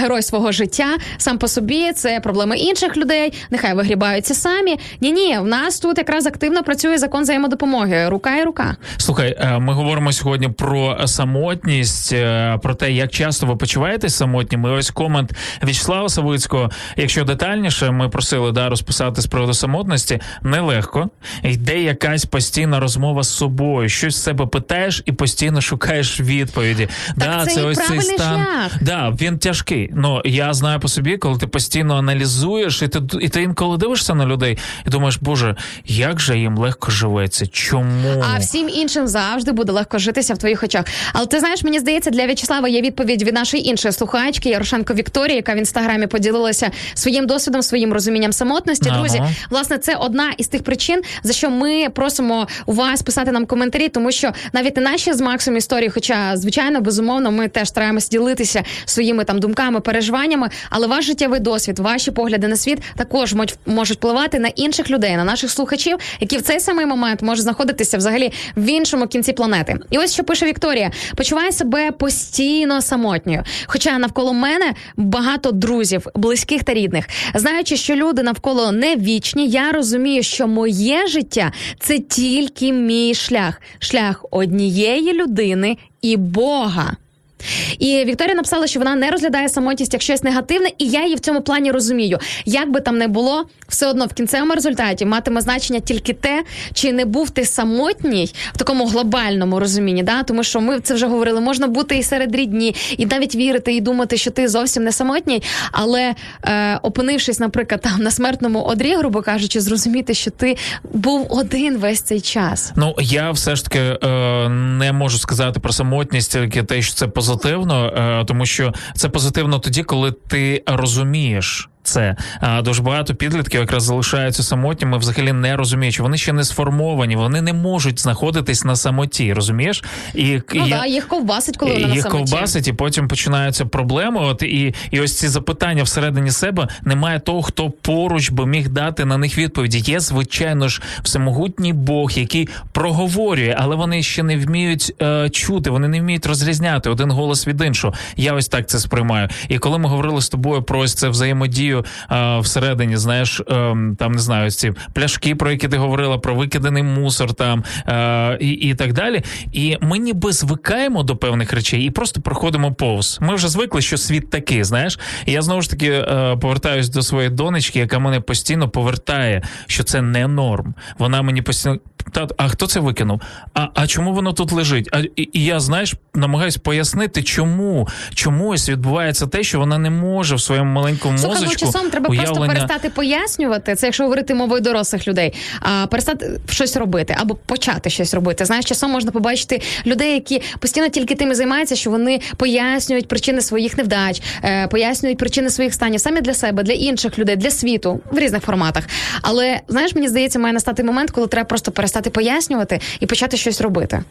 герой свого життя, сам по собі це проблеми інших людей. Нехай вигрібаються самі. Ні, ні, в нас тут якраз активно працює закон взаємодопомоги. Рука і рука. Слухай, е, ми говоримо сьогодні про самотність, е, про те, як часто ви почуваєтесь самотніми. Ось комент В'ячеслава Савицького. Якщо детальніше, ми просили да розписати з приводу самотності. Нелегко йде якась постійна розмова з собою. Щось з себе питаєш і постійно шукаєш відповіді. да, це і ось цей стан. шлях. Да, він тяжкий. Ну я знаю по собі, коли ти постійно аналізуєш, і ти і ти інколи дивишся на людей і думаєш, боже, як же їм легко живеться? Чому? А всім іншим завжди буде легко житися в твоїх очах. Але ти знаєш, мені здається, для В'ячеслава є відповідь від нашої іншої слухачки Ярошенко Вікторії, яка в інстаграмі поділилася своїм досвідом, своїм розумінням самотності. Ага. Друзі, власне, це одна із тих причин, за що ми просимо у вас писати нам коментарі, тому що навіть не наші з Максом історії, хоча звичайно, безумовно, ми теж стараємось ділитися своїми там думками, переживаннями, але ваш життєвий досвід, ваші погляди на світ також мож- можуть впливати на інших людей, на наших слухачів, які в цей самий момент можуть знаходитися взагалі в іншому кінці планети. І ось що пише Вікторія: почуваю себе постійно самотньою. Хоча навколо мене багато друзів, близьких та рідних. Знаючи, що люди навколо не вічні, я розумію, що моє життя це тільки мій шлях, шлях однієї людини і Бога. І Вікторія написала, що вона не розглядає самотність як щось негативне, і я її в цьому плані розумію. Як би там не було, все одно в кінцевому результаті матиме значення тільки те, чи не був ти самотній в такому глобальному розумінні. Да? Тому що ми це вже говорили, можна бути і серед рідні, і навіть вірити, і думати, що ти зовсім не самотній, але е, опинившись, наприклад, там на смертному одрі, грубо кажучи, зрозуміти, що ти був один весь цей час. Ну я все ж таки е, не можу сказати про самотність тільки те, що це позитивно, е, тому що це позитивно тоді, коли ти розумієш. Це а дуже багато підлітків якраз залишаються самотніми, взагалі не розуміючи. Вони ще не сформовані, вони не можуть знаходитись на самоті, розумієш? І Ну я- да, їх ковбасить, коли вона на самоті. ковбасить, і потім починаються проблеми. От і, і ось ці запитання всередині себе немає того, хто поруч би міг дати на них відповіді. Є, звичайно ж, всемогутній Бог, який проговорює, але вони ще не вміють е, чути, вони не вміють розрізняти один голос від іншого. Я ось так це сприймаю. І коли ми говорили з тобою про ось це взаємодію е, всередині, знаєш, е, там не знаю, ці пляшки, про які ти говорила, про викиданий мусор там е, і, і так далі. І ми ніби звикаємо до певних речей і просто проходимо повз. Ми вже звикли, що світ такий, знаєш. І я знову ж таки е, повертаюсь до своєї донечки, яка мене постійно повертає, що це не норм. Вона мені постійно. Тат, а хто це викинув? А, а чому воно тут лежить? А і, і я знаєш, намагаюсь пояснити, чому чому ось відбувається те, що вона не може в своєму маленькому Слухай, ну мозочку часом треба просто перестати пояснювати це, якщо говорити мовою дорослих людей, а перестати щось робити або почати щось робити. Знаєш, часом можна побачити людей, які постійно тільки тим і займаються, що вони пояснюють причини своїх невдач, е, пояснюють причини своїх станів саме для себе, для інших людей, для світу в різних форматах. Але знаєш, мені здається, має настати момент, коли треба просто перестати пояснювати і почати щось робити.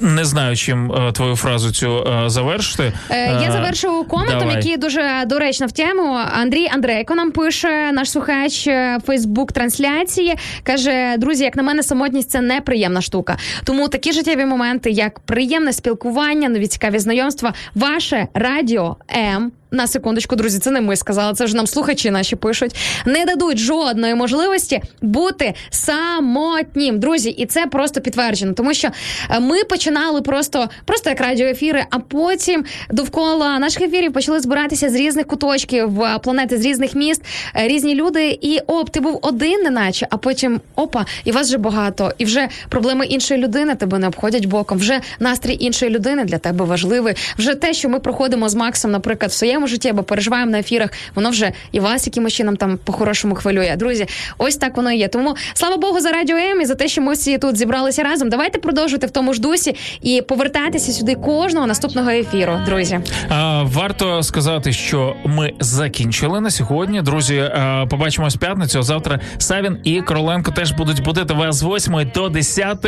Не знаю, чим е, твою фразу цю е, завершити. Е, Я Е, завершу коментом, давай. який дуже доречно в тему. Андрій Андрейко нам пише наш слухач Фейсбук трансляції. каже: друзі, як на мене, самотність це неприємна штука. Тому такі життєві моменти, як приємне спілкування, нові цікаві знайомства, ваше радіо М. На секундочку, друзі, це не ми сказали, це вже нам слухачі наші пишуть. Не дадуть жодної можливості бути самотнім, друзі, і це просто підтверджено, тому що е, ми починали просто, просто як радіоефіри, а потім довкола наших ефірів почали збиратися з різних куточків е, планети, з різних міст, е, різні люди. І оп, ти був один, неначе, а потім опа, і вас вже багато, і вже проблеми іншої людини тебе не обходять боком. Вже настрій іншої людини для тебе важливий. Вже те, що ми проходимо з Максом, наприклад, в своєму житті або переживаємо на ефірах, воно вже і вас якимось чином там по-хорошому хвилює. Друзі, ось так воно і є. Тому слава Богу за радіо М і за те, що ми всі тут зібралися разом. Давайте продовжувати в тому ж дусі і повертатися сюди кожного наступного ефіру, друзі. А, варто сказати, що ми закінчили на сьогодні. Друзі, а, побачимось п'ятницю. А Завтра Савін і Короленко теж будуть будити вас з 8 до 10.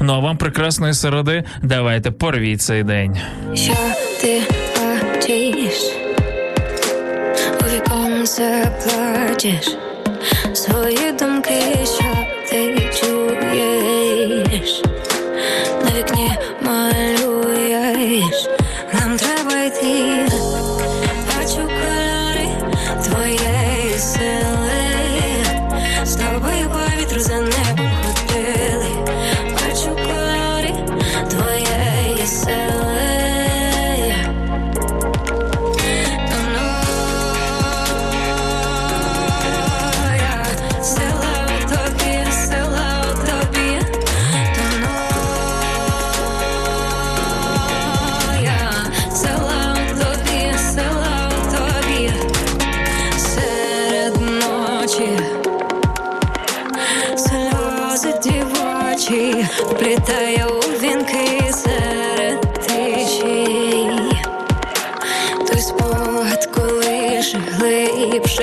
Ну а вам прекрасної середи. Давайте порвіть цей день. Що ти бачиш? Плачеш. Свої думки,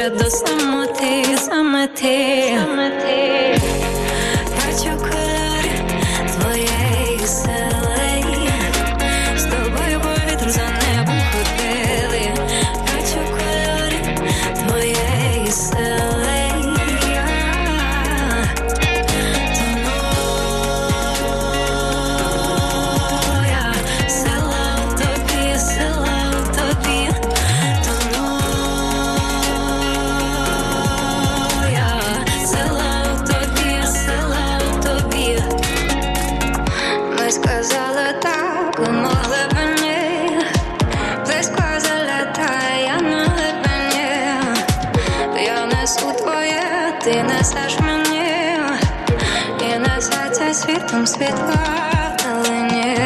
глибше до самоти, самоти. несеться світом світла вдалині.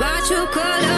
Бачу кольори